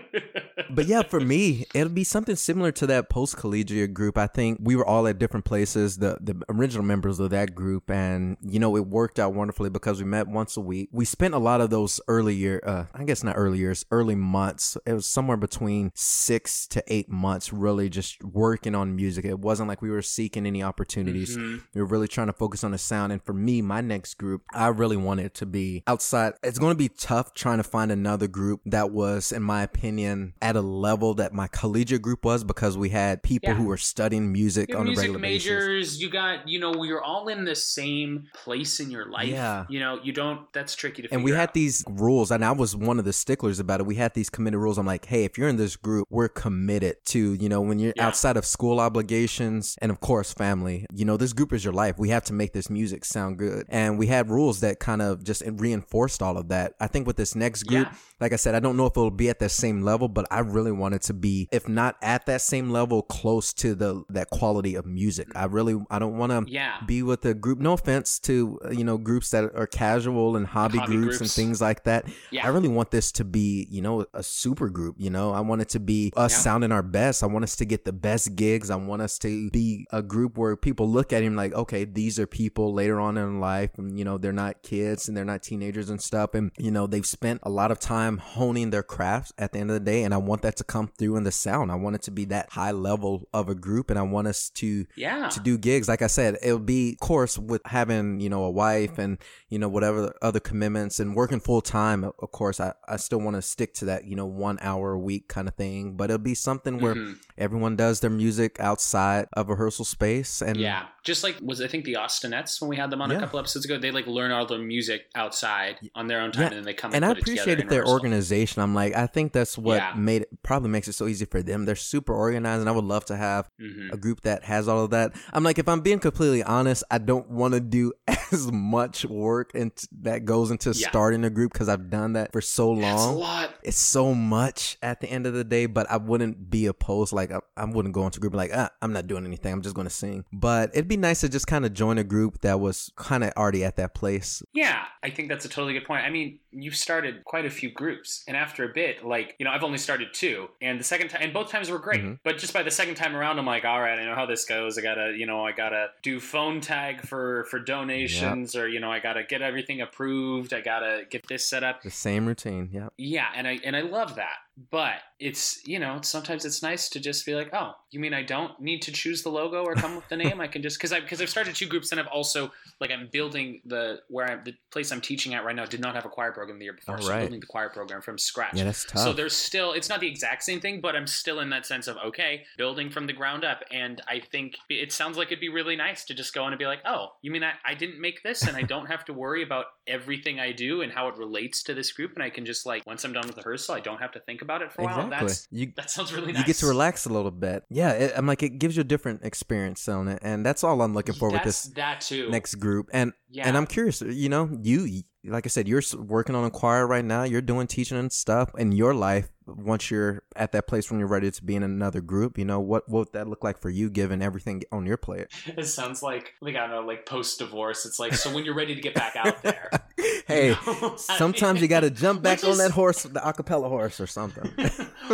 but yeah, for me, it'll be something similar to that post collegiate group. I think we were all at different places, the the original members of that group, and you know it worked out wonderfully because we met once a week. We spent a lot of those early year, uh, I guess not early years, early months. It was somewhere between six to eight months, really just working on music. It wasn't like we were seeking any opportunities. Mhm. We were really trying to focus on the sound. And for me, my next group, I really wanted it to be outside. It's going to be tough trying to find another group that was, in my opinion, at a level that my collegiate group was because we had people Yeah. who were studying music on a music regular basis. majors. You got, you know, we were all in the same place in your life. Yeah. You know, you don't. That's tricky to. And we had out. these rules, and I was one of the sticklers about it. We had these committed rules. I'm like, hey, if you're in this group, we're committed to, you know, when you're Yeah. outside of school obligations and, of course, family, you know, this group is your life. We have to make this music sound good. And we had rules that kind of just reinforced all of that. I think with this next group, Yeah. Like I said, I don't know if it'll be at that same level, but I really want it to be, if not at that same level, close to the that quality of music. I really I don't want to Yeah. be with a group. No offense to you know groups that are casual and hobby, Hobby groups, and things like that. Yeah. I really want this to be you know a super group. You know, I want it to be us Yeah. sounding our best. I want us to get the best gigs. I want us to be a group where people look at him like, okay, these are people later on in life, and you know they're not kids and they're not teenagers and stuff, and you know they've spent a lot of time honing their crafts at the end of the day, and I want that to come through in the sound. I want it to be that high level of a group, and I want us to Yeah. to do gigs. Like I said, it'll be, of course, with having, you know, a wife and, you know, whatever other commitments and working full time. Of course, I, I still want to stick to that, you know, one hour a week kind of thing. But it'll be something where Mhm. everyone does their music outside of rehearsal space. And Yeah, just like was I think the Austinettes when we had them on Yeah. a couple episodes ago. They like learn all their music outside on their own time, Yeah, and then they come and and, I put it together appreciated their. Organization. I'm like, I think that's what Yeah. made it probably makes it so easy for them. They're super organized, and I would love to have Mhm. a group that has all of that. I'm like, if I'm being completely honest, I don't want to do as much work and that goes into Yeah. starting a group because I've done that for so long. lot. It's so much at the end of the day, but I wouldn't be opposed. Like I, I wouldn't go into a group like, ah, I'm not doing anything. I'm just going to sing. But it'd be nice to just kind of join a group that was kind of already at that place. Yeah, I think that's a totally good point. I mean, you've started quite a few groups, and after a bit, like you know, I've only started two, and the second time, and both times were great. Mhm. But just by the second time around, I'm like, all right, I know how this goes. I gotta, you know, I gotta do phone tag for for donations, or you know, I gotta get everything approved. I gotta get this set up. The same routine. Yeah. Yeah, and I and I love that. But it's you know sometimes it's nice to just be like, oh, you mean I don't need to choose the logo or come with the name? I can just because I because I've started two groups and I've also like I'm building the where I'm the place I'm teaching at right now did not have a choir program the year before, Oh, so right. building the choir program from scratch. Yeah, that's tough. So there's still it's not the exact same thing, but I'm still in that sense of okay, building from the ground up. And I think it sounds like it'd be really nice to just go in and be like, oh, you mean I, I didn't make this and I don't have to worry about everything I do and how it relates to this group and I can just like once I'm done with the rehearsal, I don't have to think about it for a while. exactly. That's you that sounds really nice. you get to relax a little bit. Yeah, it, I'm like it gives you a different experience on it, and that's all I'm looking for with this that too. next group. And yeah. and I'm curious, you know, you like I said, you're working on a choir right now. You're doing teaching and stuff in your life. Once you're at that place when you're ready to be in another group, you know what what would that look like for you, given everything on your plate? it sounds like like I don't know, like post divorce. It's like so when you're ready to get back out there. hey? Sometimes you got to jump back Which on is- that horse, the acapella horse, or something.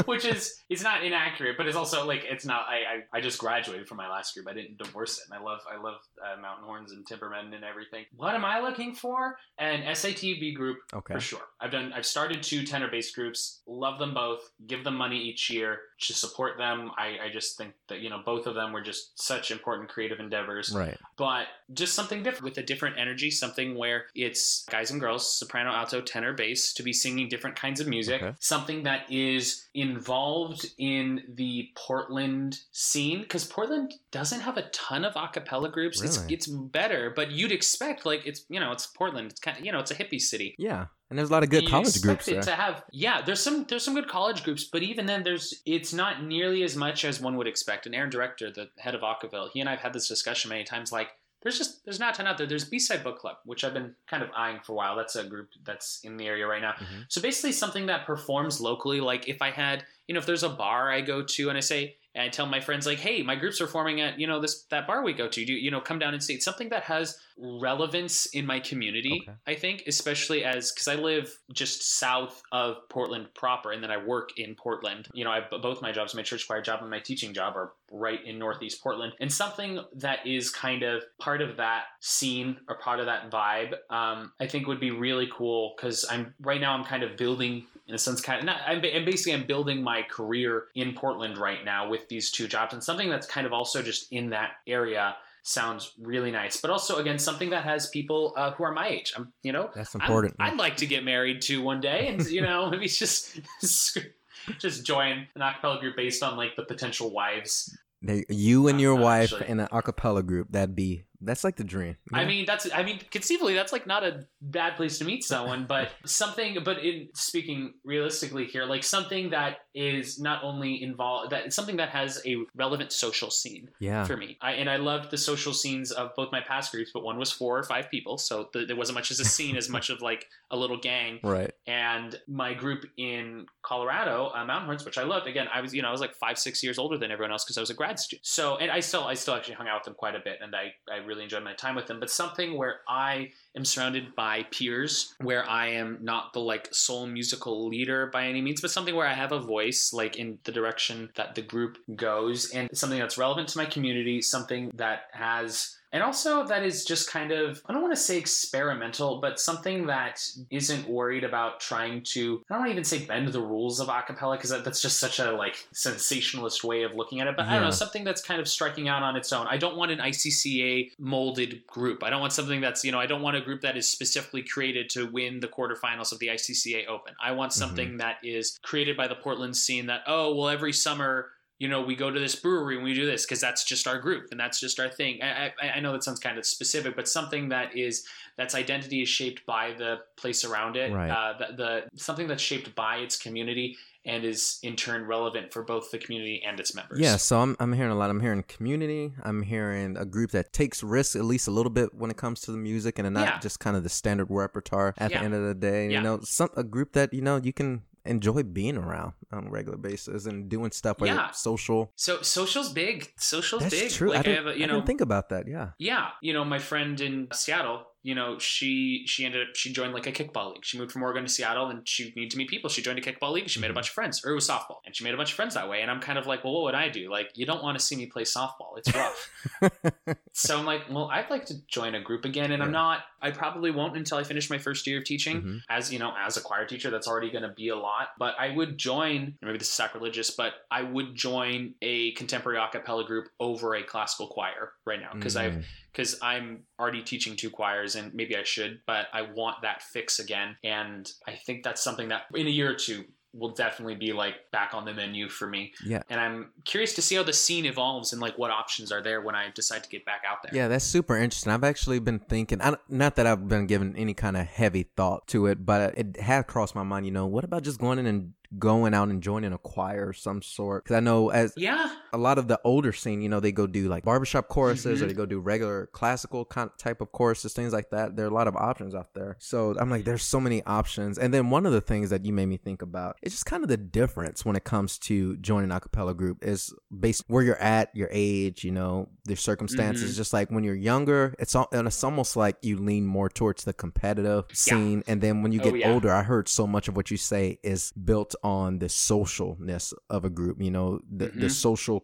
which is it's not inaccurate, but it's also like it's not. I, I I just graduated from my last group. I didn't divorce it, and I love I love uh, Mountain Horns and Timbermen and everything. What am I looking for? An SATB group okay, for sure. I've done. I've started two tenor based groups. Love them both. Give them money each year to support them. I I just think that you know both of them were just such important creative endeavors right, but just something different with a different energy, something where it's guys and girls, soprano, alto, tenor, bass, to be singing different kinds of music, Okay. something that is involved in the Portland scene because Portland doesn't have a ton of a cappella groups. It's Really? it's better, but you'd expect like it's you know it's Portland. It's kind of you know it's a hippie city. yeah, and there's a lot of good college groups there. to have yeah there's some there's some good college groups but even then there's it's not nearly as much as one would expect and aaron director the head of Acaville, he and i've had this discussion many times like there's just there's not a ton out there there's b-side book club which i've been kind of eyeing for a while that's a group that's in the area right now Mhm. so basically something that performs locally like if i had you know if there's a bar i go to and i say and I tell my friends like, "Hey, my group's performing at you know this that bar we go to. Do you, you know come down and see?" It's something that has relevance in my community. Okay. I think, especially as because I live just south of Portland proper, and then I work in Portland. You know, I both my jobs, my church choir job and my teaching job, are right in Northeast Portland, and something that is kind of part of that scene or part of that vibe. Um, I think would be really cool because I'm right now I'm kind of building in a sense kind of not, I'm, I'm basically I'm building my career in Portland right now with these two jobs and something that's kind of also just in that area sounds really nice but also again something that has people uh, who are my age I'm you know That's I'm- important. I'd like to get married to one day and you know maybe just just join an acapella group based on like the potential wives They- you and Uh, your wife actually. in an acapella group, that'd be That's like the dream. I mean, that's I mean, conceivably, that's like not a bad place to meet someone, but something. But in speaking realistically here, like something that is not only involved that it's something that has a relevant social scene yeah. for me. I, and I loved the social scenes of both my past groups, but one was four or five people, so th- there wasn't much as a scene as much of like a little gang. Right. And my group in Colorado, uh, Mountain Horns, which I loved. Again, I was you know I was like five six years older than everyone else because I was a grad student. So and I still I still actually hung out with them quite a bit, and I I really enjoyed my time with them. But something where I am surrounded by peers, where I am not the like sole musical leader by any means, but something where I have a voice, like in the direction that the group goes, and something that's relevant to my community, something that has and also that is just kind of i don't want to say experimental but something that isn't worried about trying to i don't want to even say bend the rules of acapella because that, that's just such a like sensationalist way of looking at it but i don't know something that's kind of striking out on its own. I don't want an icca molded group. I don't want something that's you know i don't want a group that is specifically created to win the quarterfinals of the icca open. I want mm-hmm. something that is created by the portland scene that oh well every summer you know, we go to this brewery and we do this because that's just our group and that's just our thing. I, I, I know that sounds kind of specific, but something that is that's identity is shaped by the place around it. Right. Uh, the, the something that's shaped by its community and is in turn relevant for both the community and its members. Yeah, so I'm I'm hearing a lot. I'm hearing community. I'm hearing a group that takes risks at least a little bit when it comes to the music, and not Yeah. just kind of the standard repertoire. At Yeah. the end of the day, Yeah. you know, some a group that you know you can enjoy being around on a regular basis and doing stuff like Yeah. social. So social's big. Social's That's big. true. Like I, I, have a, you I know, didn't think about that. Yeah. Yeah, you know, my friend in Seattle, you know, she she ended up she joined like a kickball league. She moved from Oregon to Seattle and she needed to meet people. She joined a kickball league. She made a Mhm. bunch of friends, or it was softball, and she made a bunch of friends that way. And I'm kind of like, well, what would I do? Like, you don't want to see me play softball. It's rough. so I'm like, well, I'd like to join a group again, and I'm not. I probably won't until I finish my first year of teaching. Mhm. As you know, as a choir teacher, that's already going to be a lot. But I would join. Maybe this is sacrilegious, but I would join a contemporary a cappella group over a classical choir right now because I've Mm. because I'm already teaching two choirs and maybe I should, but I want that fix again. And I think that's something that in a year or two will definitely be like back on the menu for me. Yeah. And I'm curious to see how the scene evolves and like what options are there when I decide to get back out there. Yeah, that's super interesting. I've actually been thinking, I, not that I've been giving any kind of heavy thought to it, but it had crossed my mind. You know, what about just going in and going out and joining a choir of some sort? Because I know as Yeah. A lot of the older scene, you know, they go do like barbershop choruses or Mhm. they go do regular classical kind type of choruses, things like that. There are a lot of options out there. So I'm like, there's so many options. And then one of the things that you made me think about is just kind of the difference when it comes to joining a cappella group is based where you're at, your age, you know, their circumstances. Mhm. Just like when you're younger, it's all, and it's almost like you lean more towards the competitive scene. And then when you Oh, get yeah. older, I heard so much of what you say is built on the socialness of a group, you know, the, the Mhm.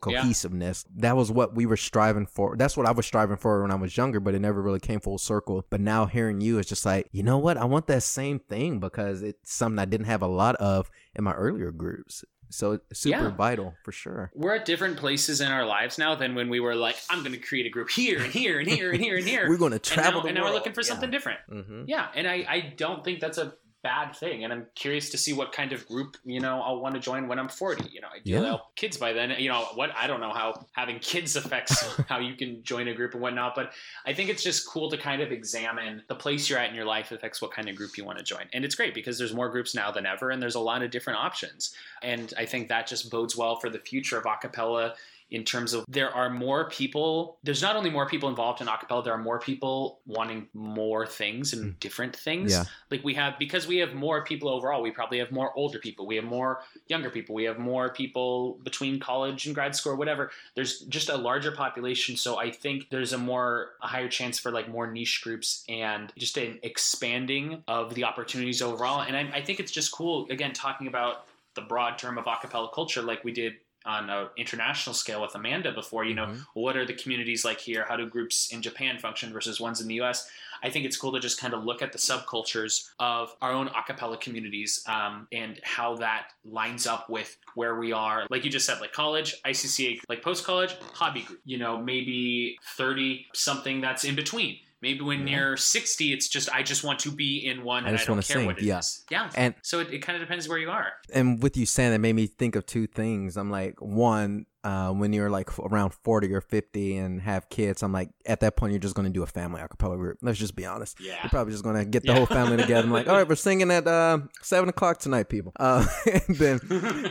Social Yeah. cohesiveness. That was what we were striving for. That's what I was striving for when I was younger, but it never really came full circle. But now hearing you, is just like, you know what? I want that same thing because it's something I didn't have a lot of in my earlier groups. So it's super Yeah. vital for sure. We're at different places in our lives now than when we were like, I'm going to create a group here and here and here and here and here. We're going to and travel now, the and now we're looking for something different. hmm Yeah, and I, I don't think that's a bad thing, and I'm curious to see what kind of group you know I'll want to join when I'm 40. You know, ideally Yeah. I'll have kids by then. You know what? I don't know how having kids affects how you can join a group and whatnot, but I think it's just cool to kind of examine the place you're at in your life affects what kind of group you want to join, and it's great because there's more groups now than ever, and there's a lot of different options, and I think that just bodes well for the future of acapella in terms of there are more people there's not only more people involved in acapella there are more people wanting more things and hmm. different things. Yeah. like we have because we have more people overall we probably have more older people we have more younger people we have more people between college and grad school or whatever. There's just a larger population so i think there's a more a higher chance for like more niche groups and just an expanding of the opportunities overall. And i, I think it's just cool again talking about the broad term of acapella culture like we did on an international scale with Amanda before, you know, Mhm. what are the communities like here? How do groups in Japan function versus ones in the US? I think it's cool to just kind of look at the subcultures of our own acapella communities um, and how that lines up with where we are. Like you just said, like college, ICCA, like post college, hobby group, you know, maybe 30 something that's in between. Maybe when Yeah. you're 60, it's just I just want to be in one I and I just don't wanna sing, it is. yeah. Yeah. And So it, it kind of depends where you are. and with you saying that made me think of two things. I'm like, one, uh, when you're like around 40 or 50 and have kids, I'm like, at that point, you're just going to do a family acapella group. Let's just be honest. Yeah. You're probably just going to get the Yeah. whole family together. I'm like, all right, we're singing at uh, 7 o'clock tonight, people. Uh, and then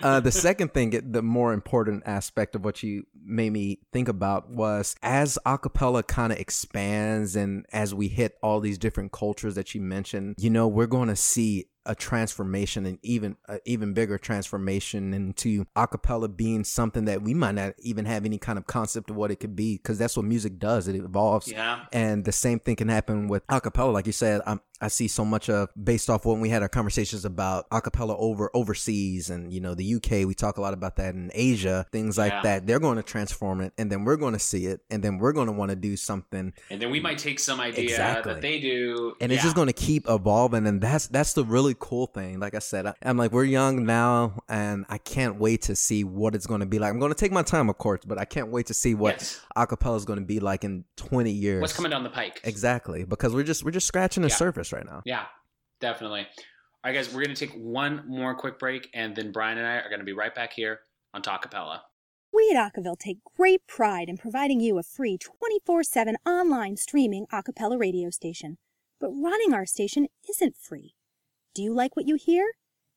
uh, the second thing, the more important aspect of what you made me think about was as acapella kind of expands and as we hit all these different cultures that you mentioned, you know, we're going to see a transformation and even a even bigger transformation into acapella being something that we might not even have any kind of concept of what it could be because that's what music does it evolves yeah. and the same thing can happen with acapella. Like you said, I'm, I see so much of based off when we had our conversations about acapella over overseas and you know the UK. We talk a lot about that in Asia, things like Yeah. that. They're going to transform it, and then we're going to see it, and then we're going to want to do something, And then we might take some idea Exactly. that they do. and it's just going to keep evolving. And that's that's the really cool thing. Like I said, I, I'm like we're young now, and I can't wait to see what it's going to be like. I'm going to take my time, of course, but I can't wait to see what Yes. acapella is going to be like in 20 years. What's coming down the pike? Exactly, because we're just we're just scratching the Yeah. surface right now. Yeah, definitely. All right, guys, we're going to take one more quick break, and then Brian and I are going to be right back here on Talkapella. We at Acaville take great pride in providing you a free 24 7 online streaming a cappella radio station. But running our station isn't free. Do you like what you hear?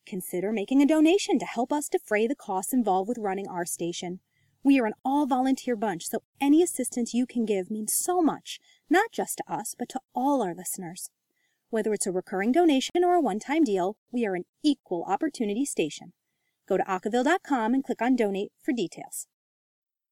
Consider making a donation to help us defray the costs involved with running our station. We are an all volunteer bunch, so any assistance you can give means so much, not just to us, but to all our listeners. Whether it's a recurring donation or a one time deal, we are an equal opportunity station. Go to acaville.com and click on donate for details.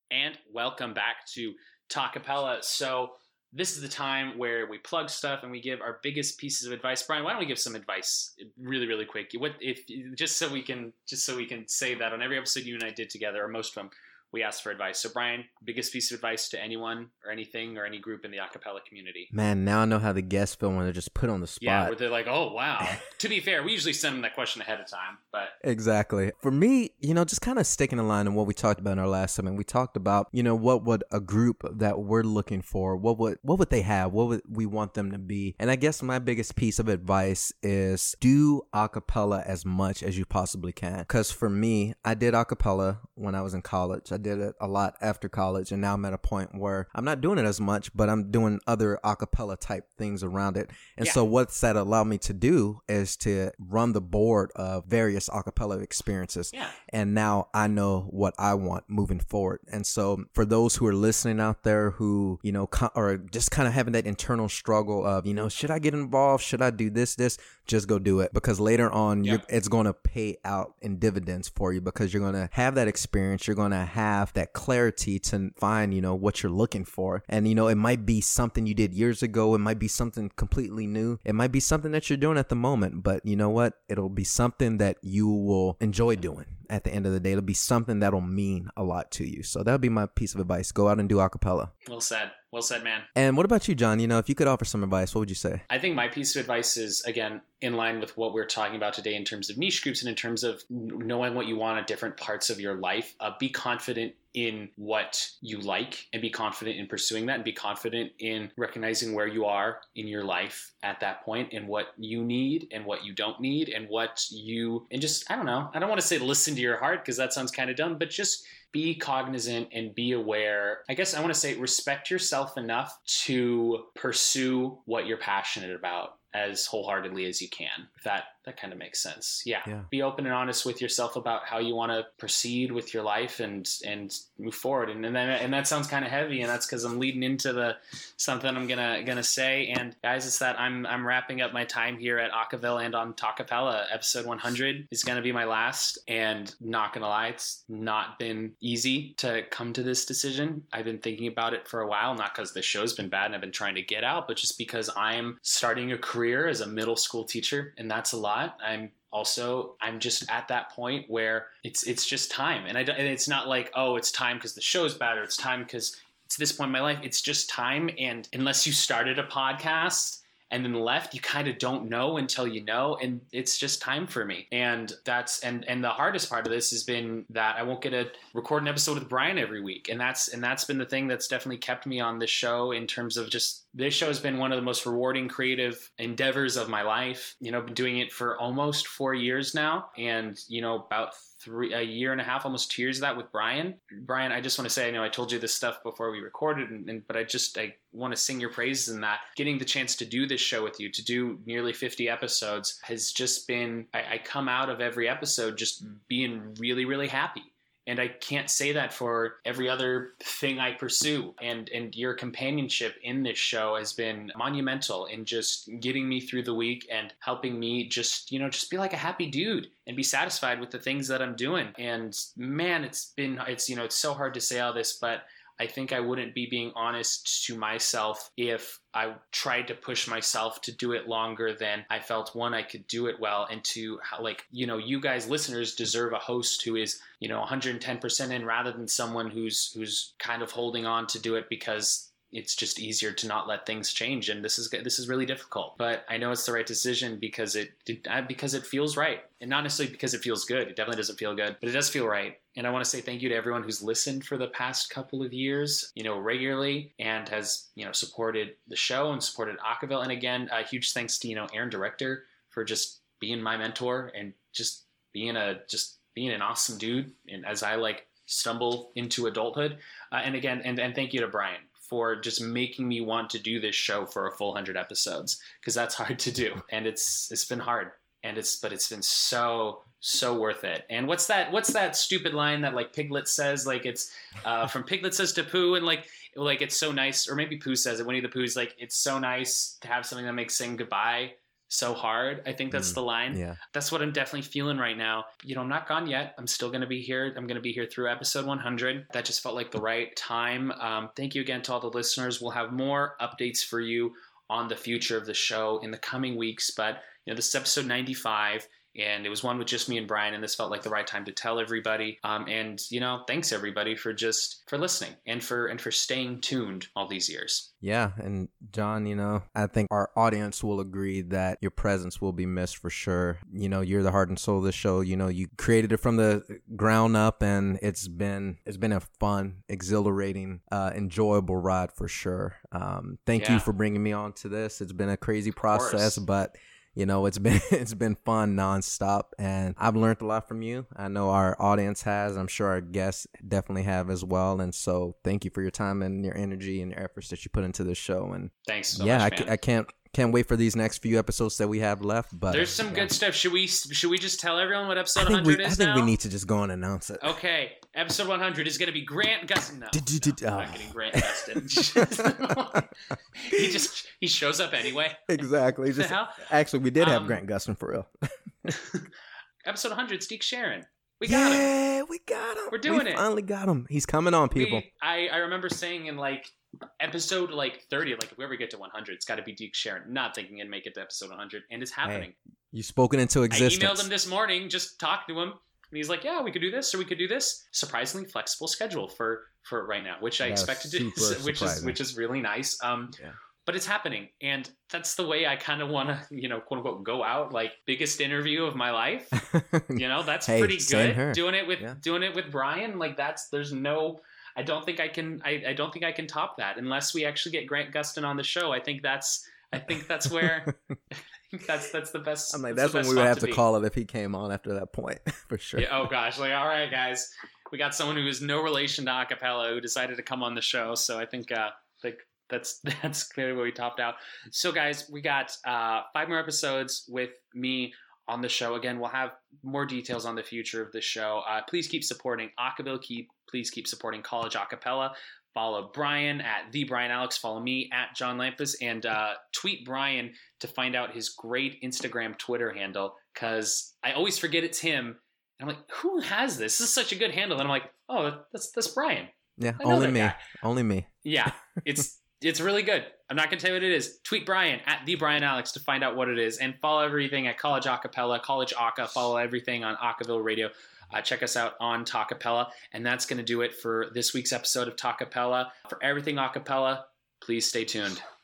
And welcome back to Talkapella. So, this is the time where we plug stuff and we give our biggest pieces of advice. Brian, why don't we give some advice really, really quick? What if just so we can just so we can say that on every episode you and I did together, or most of them, we asked for advice. So, Brian, biggest piece of advice to anyone or anything or any group in the acapella community. Man, now I know how the guests feel when they're just put on the spot. Yeah, where they're like, "Oh, wow." to be fair, we usually send them that question ahead of time, but Exactly. For me, you know, just kind of sticking in line on what we talked about in our last segment. We talked about, you know, what would a group that we're looking for, what would what would they have? What would we want them to be? And I guess my biggest piece of advice is do acapella as much as you possibly can. Cuz for me, I did acapella when I was in college. I did it a lot after college and now I'm at a point where I'm not doing it as much, but I'm doing other acapella type things around it. And Yeah. so what's that allowed me to do is to run the board of various acapella experiences. yeah. And now I know what I want moving forward. And so for those who are listening out there who, you know, or just kind of having that internal struggle of, you know, should I get involved? Should I do this, this? Just go do it because later on Yeah. you're, it's going to pay out in dividends for you because you're going to have that experience. You're going to have that clarity to find, you know, what you're looking for. And, you know, it might be something you did years ago. It might be something completely new. It might be something that you're doing at the moment, but you know what? It'll be something that you will enjoy doing at the end of the day. It'll be something that'll mean a lot to you. So that'll be my piece of advice. Go out and do acapella. Well said. Well said, man. And what about you, John? You know, if you could offer some advice, what would you say? I think my piece of advice is again in line with what we're talking about today in terms of niche groups and in terms of knowing what you want at different parts of your life. Uh, be confident in what you like and be confident in pursuing that and be confident in recognizing where you are in your life at that point and what you need and what you don't need and what you and just I don't know. I don't want to say listen to your heart because that sounds kind of dumb, but just be cognizant and be aware. I guess I want to say respect yourself enough to pursue what you're passionate about as wholeheartedly as you can. If that that kind of makes sense. Yeah. Yeah. Be open and honest with yourself about how you want to proceed with your life and and move forward. And and then, and that sounds kind of heavy, and that's because I'm leading into the something I'm gonna gonna say. And guys, it's that I'm I'm wrapping up my time here at Acaville and on Talkapella. Episode 100 is gonna be my last, and not gonna lie, it's not been easy to come to this decision. I've been thinking about it for a while, not because the show's been bad and I've been trying to get out, but just because I'm starting a career as a middle school teacher, and that's a lot. I'm also i'm just at that point where it's it's just time and i and it's not like oh it's time because the show's bad or it's time because it's this point in my life it's just time and unless you started a podcast and then left, you kind of don't know until you know, and it's just time for me. And that's and and the hardest part of this has been that I won't get to record an episode with Brian every week, and that's and that's been the thing that's definitely kept me on this show in terms of just this show has been one of the most rewarding creative endeavors of my life. You know, been doing it for almost four years now, and you know about three a year and a half almost two years of that with brian. Brian i just want to say i know i told you this stuff before we recorded and, and, but i just i want to sing your praises in that. Getting the chance to do this show with you to do nearly 50 episodes has just been I, I come out of every episode just being really really happy and I can't say that for every other thing I pursue. And and your companionship in this show has been monumental in just getting me through the week and helping me just you know just be like a happy dude and be satisfied with the things that I'm doing. And man, it's been it's you know it's so hard to say all this, but I think I wouldn't be being honest to myself if I tried to push myself to do it longer than I felt one I could do it well and to like you know you guys listeners deserve a host who is you know 110% in rather than someone who's who's kind of holding on to do it because it's just easier to not let things change and this is this is really difficult. But i know it's the right decision because it, it because it feels right. And not necessarily because it feels good it definitely doesn't feel good but it does feel right. And i want to say thank you to everyone who's listened for the past couple of years you know regularly and has you know supported the show and supported Acaville. and again a huge thanks to you know aaron director for just being my mentor and just being a just being an awesome dude. And as i like stumble into adulthood uh, and again and, and thank you to brian for just making me want to do this show for a full 100 episodes because that's hard to do. And it's it's been hard. And it's but it's been so so worth it. And what's that what's that stupid line that like piglet says? Like it's uh, from piglet says to pooh and like like it's so nice or maybe pooh says it winnie the pooh's like it's so nice to have something that makes saying goodbye so hard. I think that's mm, the line. Yeah. That's what I'm definitely feeling right now. You know, I'm not gone yet. I'm still going to be here. I'm going to be here through episode 100. That just felt like the right time. Um, thank you again to all the listeners. We'll have more updates for you on the future of the show in the coming weeks. But, you know, this is episode 95 and it was one with just me and Brian, and this felt like the right time to tell everybody. Um, and you know, thanks everybody for just for listening and for and for staying tuned all these years. Yeah, and John, you know, I think our audience will agree that your presence will be missed for sure. You know, you're the heart and soul of the show. You know, you created it from the ground up, and it's been it's been a fun, exhilarating, uh, enjoyable ride for sure. Um, thank yeah. you for bringing me on to this. It's been a crazy process, but you know it's been it's been fun nonstop and i've learned a lot from you i know our audience has i'm sure our guests definitely have as well and so thank you for your time and your energy and your efforts that you put into this show and thanks so yeah much, I, I can't can't wait for these next few episodes that we have left. But there's some yeah. good stuff. Should we should we just tell everyone what episode 100 we, is? I think now? we need to just go and announce it. Okay, episode 100 is going to be Grant Gustin. No, no, I'm not getting Grant Gustin. he just he shows up anyway. Exactly. Just, actually, we did have um, Grant Gustin for real. episode 100, Deke Sharon. We got yeah, him. Yeah, we got him. We're doing we it. Finally got him. He's coming on, people. We, I I remember saying in like episode like 30 like if we ever get to 100 it's got to be Deke Sharon not thinking it'd make it to episode 100 and it's happening hey, you spoken into existence I emailed him this morning just talked to him and he's like yeah we could do this or we could do this surprisingly flexible schedule for for right now which I expect to do which surprising. is which is really nice um yeah. but it's happening and that's the way I kind of want to you know quote unquote go out like biggest interview of my life you know that's hey, pretty good doing it with yeah. doing it with Brian like that's there's no I don't think I can. I, I don't think I can top that unless we actually get Grant Gustin on the show. I think that's. I think that's where. that's that's the best. I'm like that's, that's when we would have to, to call it if he came on after that point for sure. Yeah, oh gosh, like all right, guys, we got someone who is no relation to acapella who decided to come on the show. So I think uh, like that's that's clearly where we topped out. So guys, we got uh, five more episodes with me on the show. Again, we'll have more details on the future of the show. Uh, please keep supporting Acaville. Keep please keep supporting College Acapella. Follow Brian at the Brian Alex. Follow me at John Lampus and uh, tweet Brian to find out his great Instagram Twitter handle because I always forget it's him. And I'm like, who has this? This is such a good handle. And I'm like, oh, that's that's Brian. Yeah, only me. Guy. Only me. Yeah, it's it's really good. I'm not gonna tell you what it is. Tweet Brian at the Brian Alex to find out what it is, and follow everything at College Acapella, College Aca. Follow everything on Acaville Radio. Uh, check us out on Talkapella. And that's going to do it for this week's episode of Talkapella. For everything Acapella, please stay tuned.